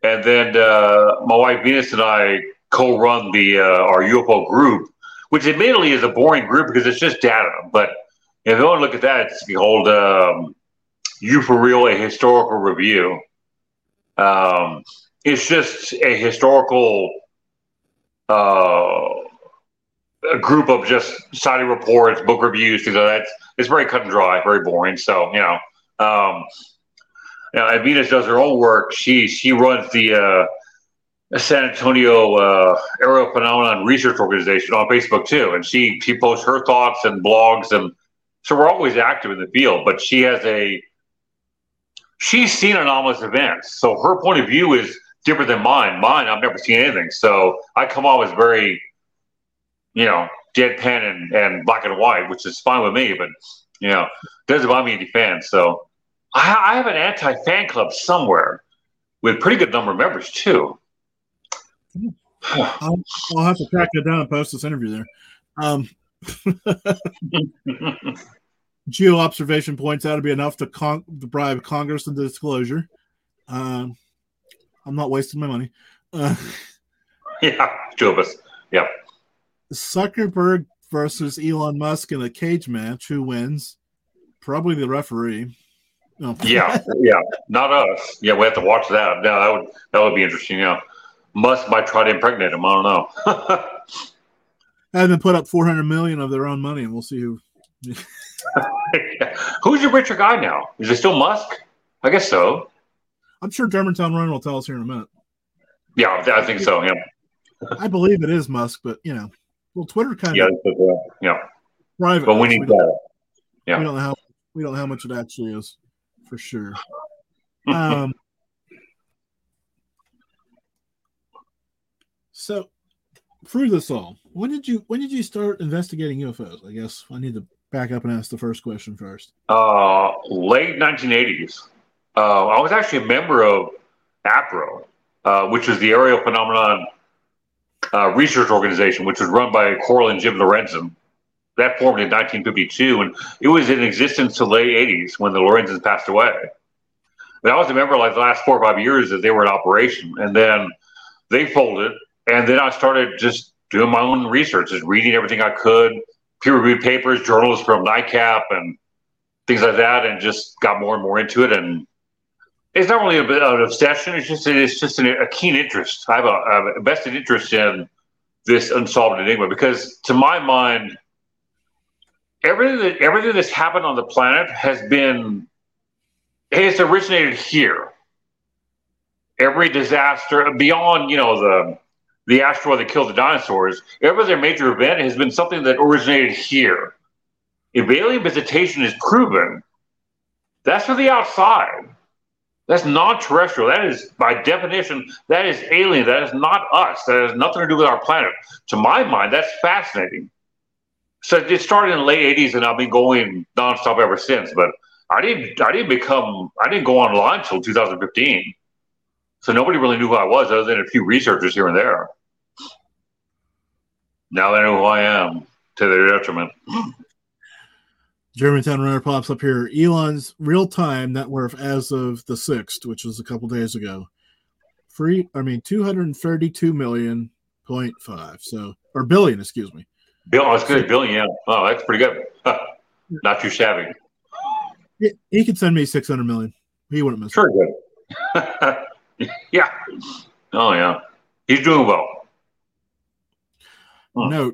S4: and then uh, my wife Venus and I co-run the uh, our UFO group, which admittedly is a boring group because it's just data. But if you want to look at that, it's called um, "You for Real: A Historical Review." Um, it's just a historical uh, a group of just study reports, book reviews, things like. It's very cut and dry, very boring. So you know, um, you know, Venus does her own work. She she runs the uh, San Antonio uh, Phenomenon Research Organization on Facebook too, and she she posts her thoughts and blogs, and so we're always active in the field. But she has a she's seen anomalous events, so her point of view is different than mine. Mine, I've never seen anything, so I come off as very you know, deadpan and, and black and white, which is fine with me, but, you know, doesn't buy me any fans. So I, I have an anti fan club somewhere with pretty good number of members, too.
S3: I'll, I'll, have to track it down and post this interview there. Um, Geo observation points out to be enough to, con- to bribe Congress into disclosure. Um, I'm not wasting my money. Uh,
S4: yeah, two of us. Yeah.
S3: Zuckerberg versus Elon Musk in a cage match. Who wins? Probably the referee.
S4: Oh. Yeah, yeah, not us. Yeah, we have to watch that. No, that would that would be interesting. Yeah, Musk might try to impregnate him. I don't know.
S3: Have them put up four hundred million of their own money, and we'll see who.
S4: Who's your richer guy now? Is it still Musk? I guess so.
S3: I'm sure Germantown Run will tell us here in a minute.
S4: Yeah, I think so. Yeah.
S3: I believe it is Musk, but you know, well, Twitter kind
S4: yeah,
S3: of
S4: yeah, yeah,
S3: private.
S4: But we need that. Yeah,
S3: we don't know how we don't know how much it actually is for sure. um, so through this all, when did you when did you start investigating UFOs? I guess I need to back up and ask the first question first.
S4: Uh, late 1980s. Uh, I was actually a member of APRO, uh, which is the Aerial Phenomenon uh, Research Organization, which was run by Coral and Jim Lorenzen. That formed in 1952, and it was in existence till late 80s when the Lorenzens passed away. But I was a member like the last four or five years that they were in operation, and then they folded, and then I started just doing my own research, just reading everything I could, peer-reviewed papers, journals from NICAP, and things like that, and just got more and more into it. And it's not really an obsession; it's just it's just an, a keen interest. I have a, a vested interest in this unsolved enigma because, to my mind, everything that everything that's happened on the planet has been it's originated here. Every disaster beyond, you know, the the asteroid that killed the dinosaurs, every other major event has been something that originated here. If alien visitation is proven, that's for the outside. That's non-terrestrial. That is, by definition, that is alien. That is not us. That has nothing to do with our planet. To my mind, that's fascinating. So it started in the late '80s, and I've been going nonstop ever since. But I didn't I didn't become I didn't go online until 2015. So nobody really knew who I was other than a few researchers here and there. Now they know who I am to their detriment.
S3: Germantown Runner pops up here. Elon's real time net worth as of the sixth, which was a couple days ago. Free I mean two hundred and thirty two million point five. So or billion, excuse me.
S4: Bill, that's good. Billion, yeah. Oh, that's pretty good. Not too shabby.
S3: He, he could send me six hundred million. He wouldn't miss.
S4: Sure, good. yeah. Oh yeah, he's doing well.
S3: Huh. No,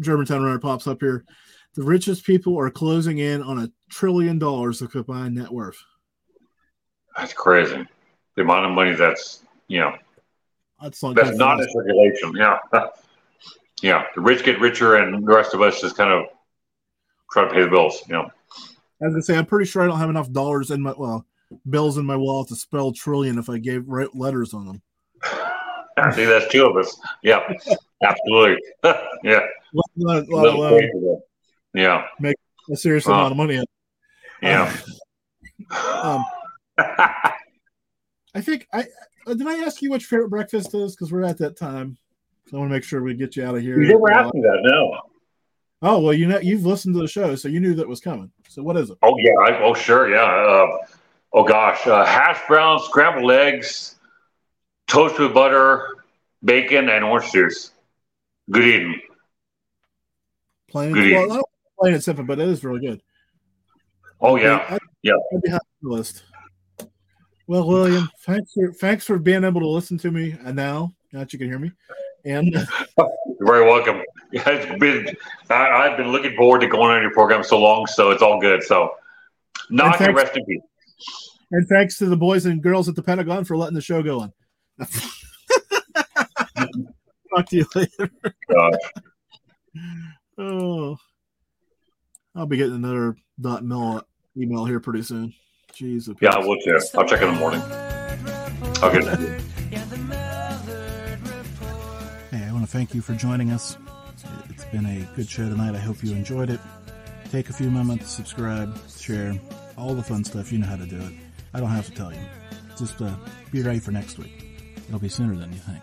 S3: Germantown Runner pops up here. The richest people are closing in on a trillion dollars of combined net worth.
S4: That's crazy. The amount of money that's you know
S3: that's, not
S4: that's not in circulation. Yeah, yeah. The rich get richer, and the rest of us just kind of try to pay the bills. You know.
S3: I say, I'm pretty sure I don't have enough dollars in my well bills in my wallet to spell trillion if I gave right letters on them.
S4: I think that's two of us. Yeah, absolutely. yeah.
S3: Well, well, uh,
S4: yeah.
S3: Make a serious uh, amount of money.
S4: Yeah.
S3: Um, I think I uh, did. I ask you what your favorite breakfast is because we're at that time. So I want to make sure we get you out of here.
S4: You never asked me that. No.
S3: Oh well, you know you've listened to the show, so you knew that was coming. So what is it?
S4: Oh yeah, I, oh sure, yeah. Uh, oh gosh, uh, hash browns, scrambled eggs, toast with butter, bacon, and orange juice. Good evening.
S3: Plain, good well, plain and simple, but it is really good.
S4: Oh yeah, I,
S3: yeah. I'd be happy the list. Well, William, thanks for thanks for being able to listen to me, and now now that you can hear me, and uh,
S4: you're very welcome. it's been I, have been looking forward to going on your program so long, so it's all good. So I can rest in peace.
S3: And thanks to the boys and girls at the Pentagon for letting the show go on. Talk to you later. oh, I'll be getting another dot mil email here pretty soon. Jeez.
S4: Yeah, I will too. I'll check in the morning. Okay.
S1: Hey, I want to thank you for joining us. It's been a good show tonight. I hope you enjoyed it. Take a few moments, subscribe, share, all the fun stuff. You know how to do it. I don't have to tell you. Just uh, be ready for next week. It'll be sooner than you think.